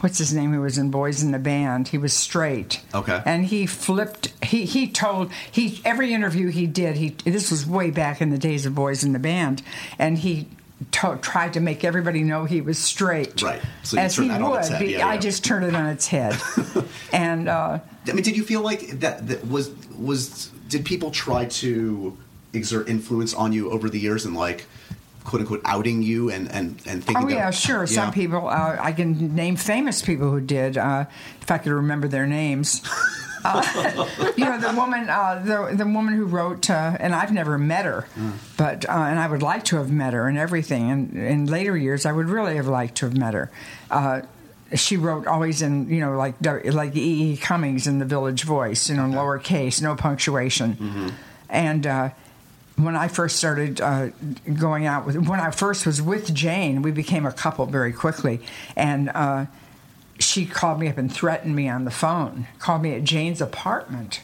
what's his name? Who was in Boys in the Band? He was straight. Okay. And he flipped. He he told he every interview he did. He this was way back in the days of Boys in the Band, and he. To, tried to make everybody know he was straight, Right. So as he would. its head. be- Yeah, I just turned it on its head, <laughs> and uh, I mean, did you feel like that, that was was did people try to exert influence on you over the years and like quote unquote outing you and and and thinking? Oh that- yeah, sure. Some people uh, I can name famous people who did, uh, if I could remember their names. <laughs> you know the woman, uh, the the woman who wrote, uh, and I've never met her, but uh, and I would like to have met her and everything. And in later years, I would really have liked to have met her. Uh, she wrote always in you know like like E. E. Cummings in the Village Voice, you know, lowercase, no punctuation, and. When I first started uh, going out with, when I first was with Jane, we became a couple very quickly, and uh, she called me up and threatened me on the phone. Called me at Jane's apartment,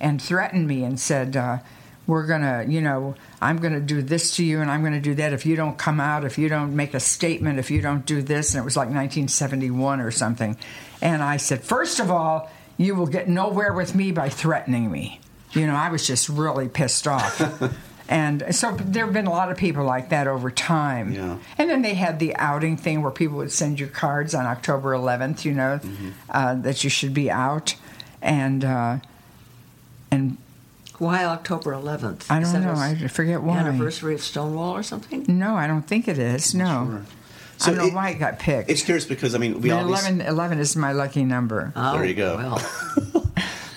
and threatened me and said, uh, "We're gonna, you know, I'm gonna do this to you, and I'm gonna do that if you don't come out, if you don't make a statement, if you don't do this." And it was like 1971 or something, and I said, first of all, you will get nowhere with me by threatening me." You know, I was just really pissed off. <laughs> And so there have been a lot of people like that over time. Yeah. And then they had the outing thing where people would send you cards on October 11th, you know, uh, that you should be out. And uh, and Why October 11th? I Is don't know. a I forget why. Anniversary of Stonewall or something? No, I don't think it is. No. So I don't know why it got picked. It's curious because I mean we But obviously 11, 11 is my lucky number. Oh, There you go. Well, <laughs>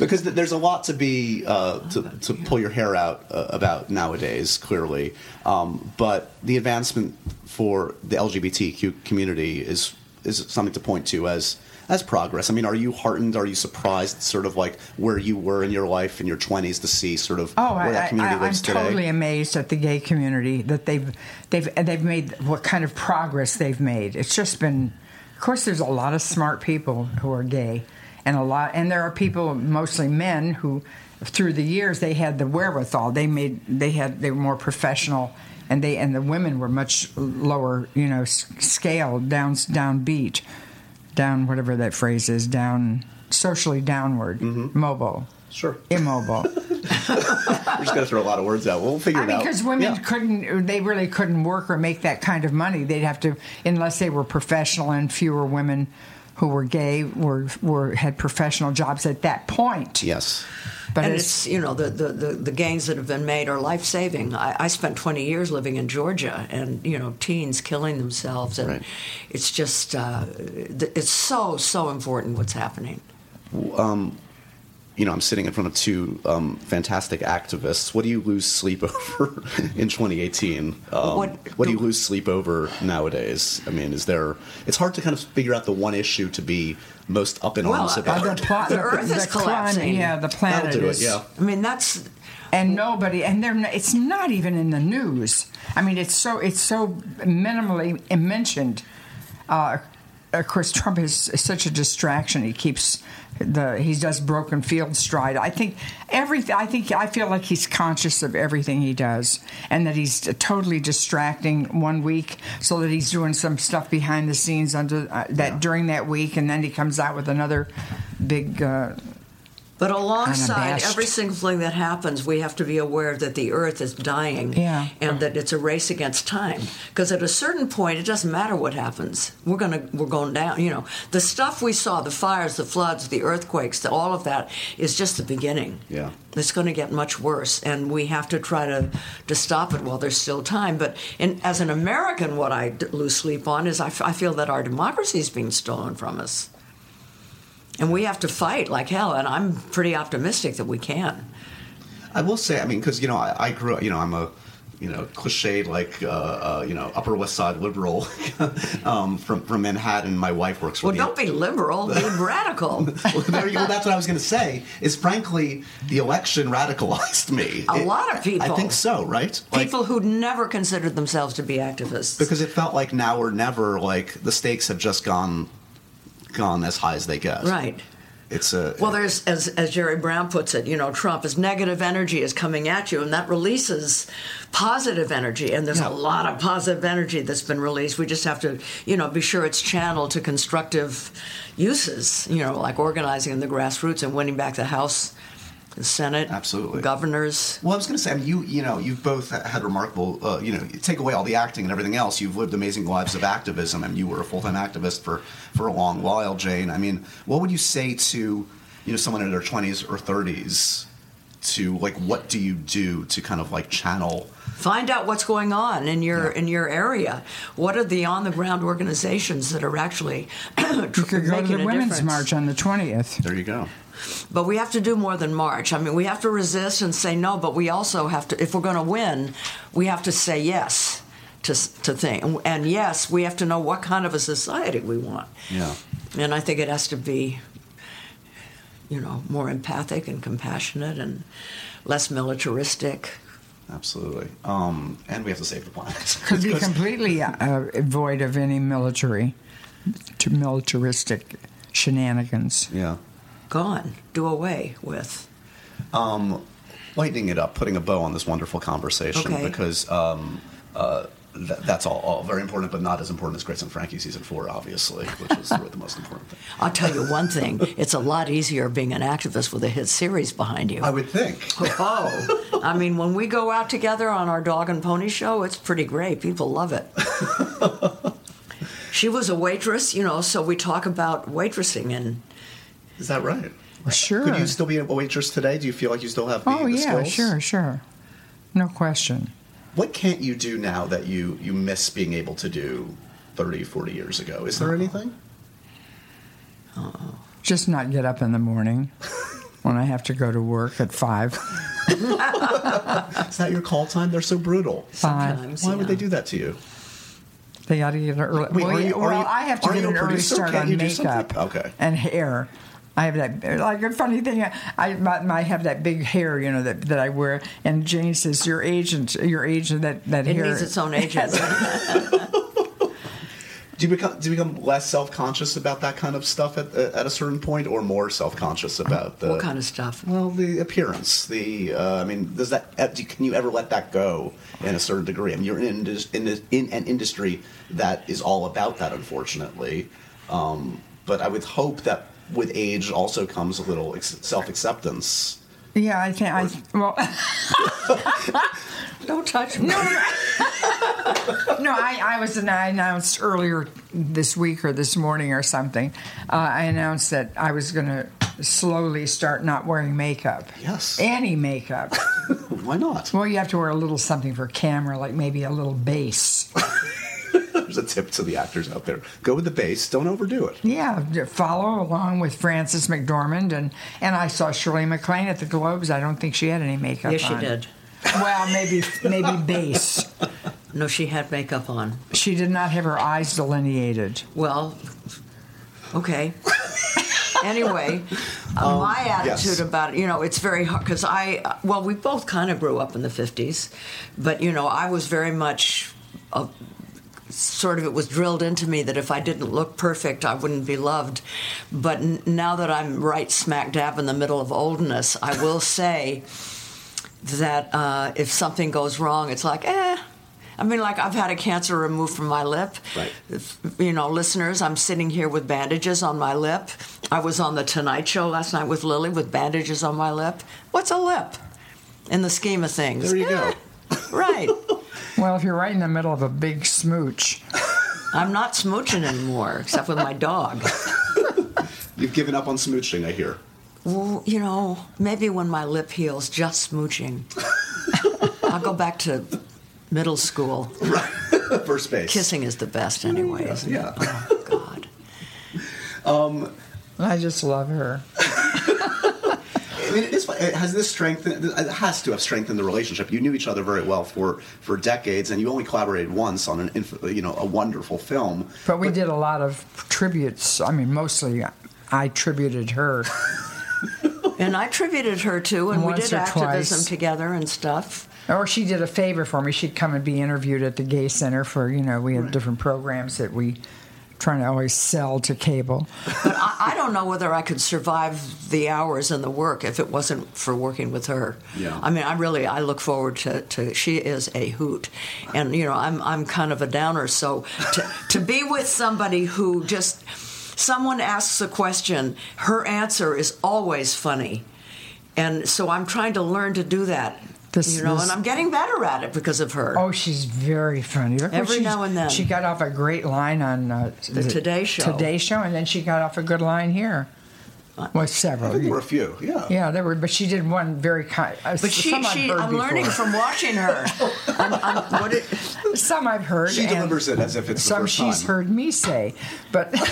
because there's a lot to be uh, to, to pull your hair out uh, about nowadays clearly. Um, but the advancement for the lgbtq community is is something to point to as as progress. I mean are you heartened? Are you surprised sort of like where you were in your life in your 20s to see sort of Oh, where I, that community I, I'm lives today? totally amazed at the gay community that they've they've they've made what kind of progress they've made. It's just been, of course, there's a lot of smart people who are gay, and a lot, and there are people, mostly men, who, through the years, they had the wherewithal. They made they had they were more professional, and they and the women were much lower, you know, scale down downbeat, down whatever that phrase is, down socially downward, mm-hmm. mobile, sure immobile. <laughs> we're just going to throw a lot of words out we'll figure I it mean, out because women Yeah. couldn't, they really couldn't work or make that kind of money. They'd have to, unless they were professional, and fewer women who were gay were were had professional jobs at that point. yes but and it's, it's, you know, the, the, the, the gains that have been made are life saving. I, I spent 20 years living in Georgia and, you know, teens killing themselves. And Right. it's just, uh, it's so, so important what's happening. You know, I'm sitting in front of two um, fantastic activists. What do you lose sleep <laughs> over in 2018? Um, What- what, do you lose sleep over nowadays? I mean, is there? It's hard to kind of figure out the one issue to be most up in Well, arms uh, about. the, pla- The Earth is climate- collapsing. yeah, the planet That'll do it. is. Yeah. I mean, that's, and nobody and they're not, it's not even in the news i mean it's so it's so minimally mentioned uh, of course trump is such a distraction. He keeps the he does broken field stride. I think everything i think i feel like he's conscious of everything he does and that he's totally distracting one week so that he's doing some stuff behind the scenes under uh, that during that week and then he comes out with another big uh, But alongside every single thing that happens, we have to be aware that the Earth is dying, Yeah. and that it's a race against time. Because at a certain point, it doesn't matter what happens. We're gonna we're going down. You know, the stuff we saw, the fires, the floods, the earthquakes, the, all of that is just the beginning. Yeah. It's going to get much worse, and we have to try to to stop it while there's still time. But in, as an American, what I d- lose sleep on is I, f- I feel that our democracy is being stolen from us. And we have to fight like hell, and I'm pretty optimistic that we can. I will say, I mean, because you know, I, I grew up. You know, I'm a you know cliched like uh, uh, you know Upper West Side liberal <laughs> um, from from Manhattan. My wife works for Well, don't be liberal, be <laughs> radical. well, there you go. That's what I was going to say. Is frankly, the election radicalized me. A It- lot of people. I think so. Right? Like, People who never considered themselves to be activists. because it felt like now or never. Like the stakes have just gone gone as high as they get. right. It's a Well, there's, as, as Jerry Brown puts it, you know, Trump is negative energy is coming at you, and that releases positive energy. And there's Yeah. a lot of positive energy that's been released. We just have to, you know, be sure it's channeled to constructive uses, you know, like organizing in the grassroots and winning back the House, the Senate, Absolutely. governors. Well, I was going to say, I mean, you you know, you've both had remarkable, uh, you know, you take away all the acting and everything else, you've lived amazing lives of activism, and you were a full time activist for for a long while, Jane. I mean, what would you say to, you know, someone in their twenties or thirties, to like what do you do to kind of like channel Find out what's going on in your in your area. What are the on the ground organizations that are actually <clears throat> You could go to making the Women's difference? March on the 20th. there you go But we have to do more than march. I mean, we have to resist and say no, but we also have to, if we're going to win, we have to say yes to to things. And yes, we have to know what kind of a society we want. yeah And I think it has to be, you know, more empathic and compassionate and less militaristic. absolutely um and we have to save the planet <laughs> Could be completely uh, void of any military, to militaristic shenanigans. yeah Gone, do away with. Um, lightening it up, putting a bow on this wonderful conversation Okay. because um, uh, th- that's all, all very important, but not as important as Grace and Frankie season four, obviously, which is the most important thing. <laughs> I'll tell you one thing: it's a lot easier being an activist with a hit series behind you. I would think. Oh, I mean, when we go out together on our dog and pony show, it's pretty great. People love it. <laughs> she was a waitress, you know, so we talk about waitressing and Is that right? Sure. Could you still be a waitress today? Do you feel like you still have the, oh the yeah, skills? sure, sure, no question. What can't you do now that you, you miss being able to do 30, 40 years ago? Is there anything? Just not get up in the morning <laughs> when I have to go to work at five. <laughs> Is that your call time? They're so brutal. Five. sometimes. Why would they do that to you? They got to get an early. Wait, well, you- well, you- I have to get an early start on makeup. Okay. And hair. I have that like a funny thing. I, I I have that big hair, you know, that, that I wear. And Jane says, "Your agent, your agent, that that It hair needs its own <laughs> agent. <laughs> Do you become do you become less self conscious about that kind of stuff at at a certain point, or more self conscious about the what kind of stuff? Well, the appearance. The uh, I mean, does that uh, do- can you ever let that go in a certain degree? I mean, you're in indus- in, this- in an industry that is all about that, unfortunately. Um, but I would hope that with age also comes a little ex- self acceptance. Yeah, I think I well. <laughs> Don't touch me. No, I, I was I announced earlier this week or this morning or something. Uh, I announced that I was going to slowly start not wearing makeup. Yes. Any makeup. <laughs> Why not? well, you have to wear a little something for camera, like maybe a little base. <laughs> There's a tip to the actors out there: go with the base, don't overdo it. Yeah, follow along with Frances McDormand and and I saw Shirley MacLaine at the Globes. I don't think she had any makeup. Yes, she did. Well, maybe maybe <laughs> base. No, she had makeup on. She did not have her eyes delineated. Well, okay. anyway, uh, my attitude yes. about it, you know, it's very hard because I, uh, well, we both kind of grew up in the 50s, but, you know, I was very much. A, Sort of, it was drilled into me that if I didn't look perfect, I wouldn't be loved. But n- now that I'm right smack dab in the middle of oldness, I will <laughs> say that uh, if something goes wrong, it's like, eh. I mean, like I've had a cancer removed from my lip. Right. You know, listeners, I'm sitting here with bandages on my lip. I was on the Tonight Show last night with Lily with bandages on my lip. What's a lip in the scheme of things? There you go. Eh, right. <laughs> Well, if you're right in the middle of a big smooch, I'm not smooching anymore, except with my dog. You've given up on smooching, I hear. Well, you know, maybe when my lip heals, just smooching. I'll go back to middle school. Right. <laughs> First base. Kissing is the best anyway, isn't Yeah. it? Oh, God. Um, I just love her. I mean, it is. It has this strengthened. It has to have strengthened the relationship. You knew each other very well for for decades, and you only collaborated once on an, inf- you know, a wonderful film. But we did a lot of tributes. I mean, mostly I tributed her. <laughs> And I tributed her too, and we Once did or activism twice. together and stuff. Or she did a favor for me. She'd come and be interviewed at the Gay Center for, you know, we have different programs that we trying to always sell to cable. But I, I don't know whether I could survive the hours and the work if it wasn't for working with her. Yeah. I mean, I really I look forward to, to she is a hoot, and you know I'm I'm kind of a downer. So to to be with somebody who just someone asks a question, her answer is always funny, and so I'm trying to learn to do that. This- you know, this- and I'm getting better at it because of her. Oh, she's very funny. Look Every now and then. She got off a great line on uh, The it Today Show. Today Show, and then she got off a good line here. Well, several. I think there were a few. Yeah. Yeah, there were, but she did one very kind. Uh, But she, some I've she heard I'm learning from watching her. <laughs> I'm, I'm, what it, some I've heard. She delivers it as if it's the some first she's time. heard me say, but <laughs>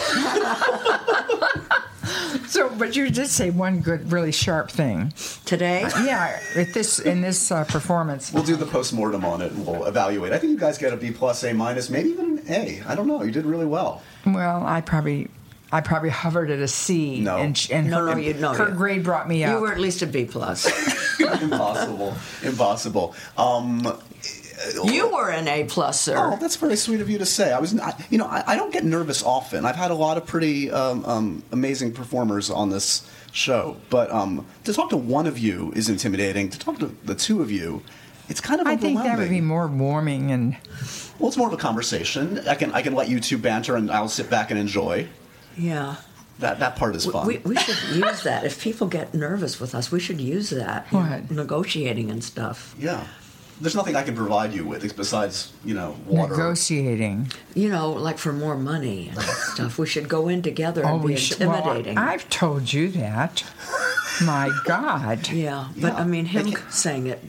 so. But you did say one good, really sharp thing. today, Yeah, at this in this uh, performance. We'll do the post mortem on it and we'll evaluate. I think you guys get a B plus, A minus, maybe even an A. I don't know. You did really well. Well, I probably. I probably hovered at a C, No. and, sh- and No, her, no, you- no, her you- grade brought me up. you were at least a B plus. <laughs> Impossible. Impossible. Um, You were an A plus, sir. Oh, that's very sweet of you to say. I was, I, you know, I, I don't get nervous often. I've had a lot of pretty um, um, amazing performers on this show, but um, to talk to one of you is intimidating. To talk to the two of you, it's kind of I think that would be more warming and Well, it's more of a conversation. I can I can let you two banter, and I'll sit back and enjoy. Yeah. That that part is fun. We, we should use that. If people get nervous with us, we should use that. you know, negotiating and stuff. yeah. There's nothing I can provide you with besides you know water. negotiating. You know, like for more money and stuff. We should go in together and Oh, be we should. Well, intimidating. I've told you that. My <laughs> God. yeah, but Yeah. I mean, him saying it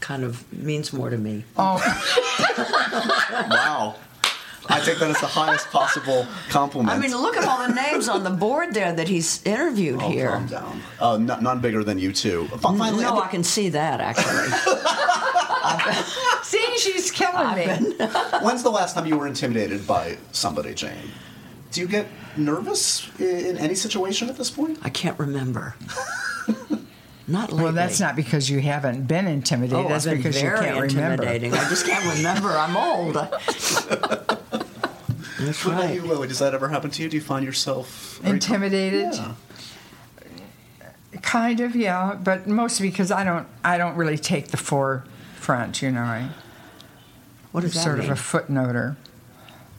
kind of means more to me. Oh, <laughs> Wow. I take that as the highest possible compliment. I mean, look at all the names on the board there that he's interviewed oh, here. calm down. Uh, n- none bigger than you two. Finally, no, I I can see that actually. <laughs> see, she's killing me. <laughs> When's the last time you were intimidated by somebody, Jane? Do you get nervous in any situation at this point? I can't remember. <laughs> Not lately. Well, that's not because you haven't been intimidated. Oh, that's I've been because you can't remember. I just can't remember. I'm old. That's What about right. you, Lily? Does that ever happen to you? Do you find yourself Intimidated? Yeah. Kind of, yeah, but mostly because I don't. I don't really take the forefront. You know, I, What I'm does sort mean? of a footnoter.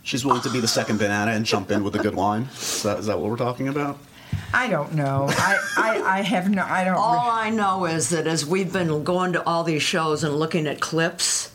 She's willing to be the second banana and jump in with a good line. Is that, is that what we're talking about? I don't know. I, I, I have no. I don't. re- All I know is that as we've been going to all these shows and looking at clips,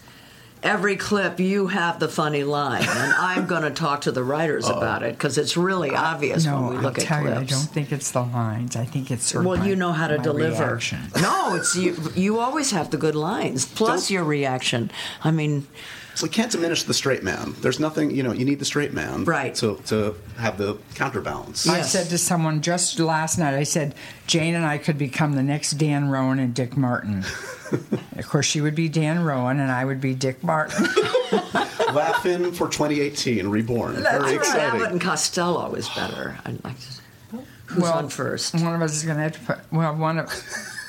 every clip you have the funny line, and I'm going to talk to the writers oh. about it because it's really obvious no, when we look I at tell you, I don't think it's the lines. I think it's sort of well, my- you know how to deliver. reaction. No, it's you. You always have the good lines plus Don't- your reaction. I mean, So We can't diminish the straight man. There's nothing, you know, you need the straight man Right. to, to have the counterbalance. I said to someone just last night, I said, Jane and I could become the next Dan Rowan and Dick Martin. <laughs> of course, she would be Dan Rowan and I would be Dick Martin. <laughs> Laughing for 2018, reborn. Very Abbott exciting. and Costello is better. I'd like to. Who's well, on first? One of us is going to have to put, well, one of,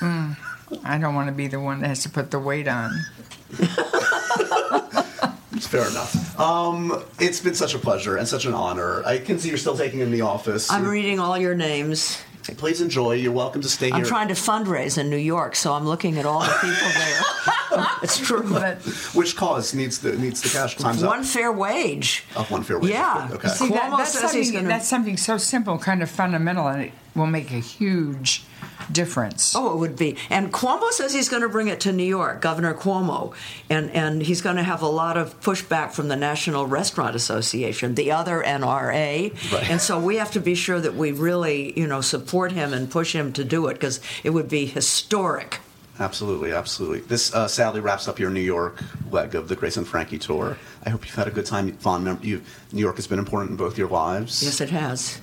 mm, I don't want to be the one that has to put the weight on. <laughs> It's fair enough. Um, it's been such a pleasure and such an honor. I can see you're still taking in the office. I'm You're- reading all your names. Please enjoy. You're welcome to stay here. I'm trying to fundraise in New York, so I'm looking at all the people there. <laughs> it's true. But Which cause needs the needs the cash? Time's One up. fair wage. Up one fair wage. Oh, yeah. Okay. See, see, that, Cuomo that's, says something, gonna- that's something so simple, kind of fundamental, and it will make a huge difference. Oh, it would be. And Cuomo says he's going to bring it to New York, Governor Cuomo, and and he's going to have a lot of pushback from the National Restaurant Association, the other NRA, Right. and so we have to be sure that we really, you know, support him and push him to do it because it would be historic. Absolutely, absolutely. This uh, sadly wraps up your New York leg of the Grace and Frankie tour. I hope you've had a good time. Fond mem- you, New York has been important in both your lives. Yes, it has.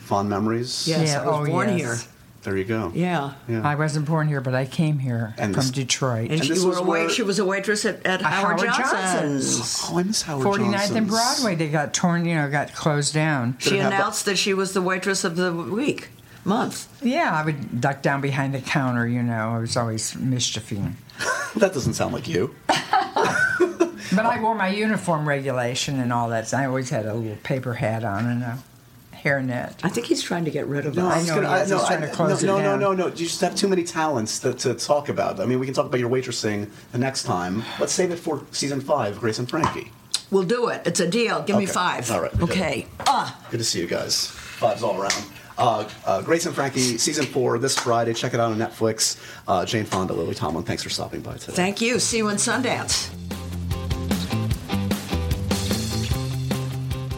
Fond memories. Yes, Yeah, I was oh, born yes. here. There you go. Yeah. Yeah. I wasn't born here, but I came here And from this- Detroit. And, And she, this was a where- she was a waitress at, at At Howard, Howard Johnson's. Johnson's. Oh, I miss Howard 49th and Broadway, they got torn, you know, got closed down. She Did it have announced that she was the waitress of the week, month. Yeah, I would duck down behind the counter, you know. I was always mischieving. <laughs> That doesn't sound like you. <laughs> But I wore my uniform regulation and all that. So I always had a little paper hat on and a hairnet. I think he's trying to get rid of No, us. I know gonna- he is. no, He's trying to close no, it no, down. no, no, no. You just have too many talents to, to talk about. I mean, we can talk about your waitressing the next time. Let's save it for season five, Grace and Frankie. We'll do it. It's a deal. Give me five. All right. Okay. Ah. Good to see you guys. Vibes all around. Uh, uh, Grace and Frankie, season four, this Friday. Check it out on Netflix. Uh, Jane Fonda, Lily Tomlin, thanks for stopping by today. Thank you. See you in Sundance.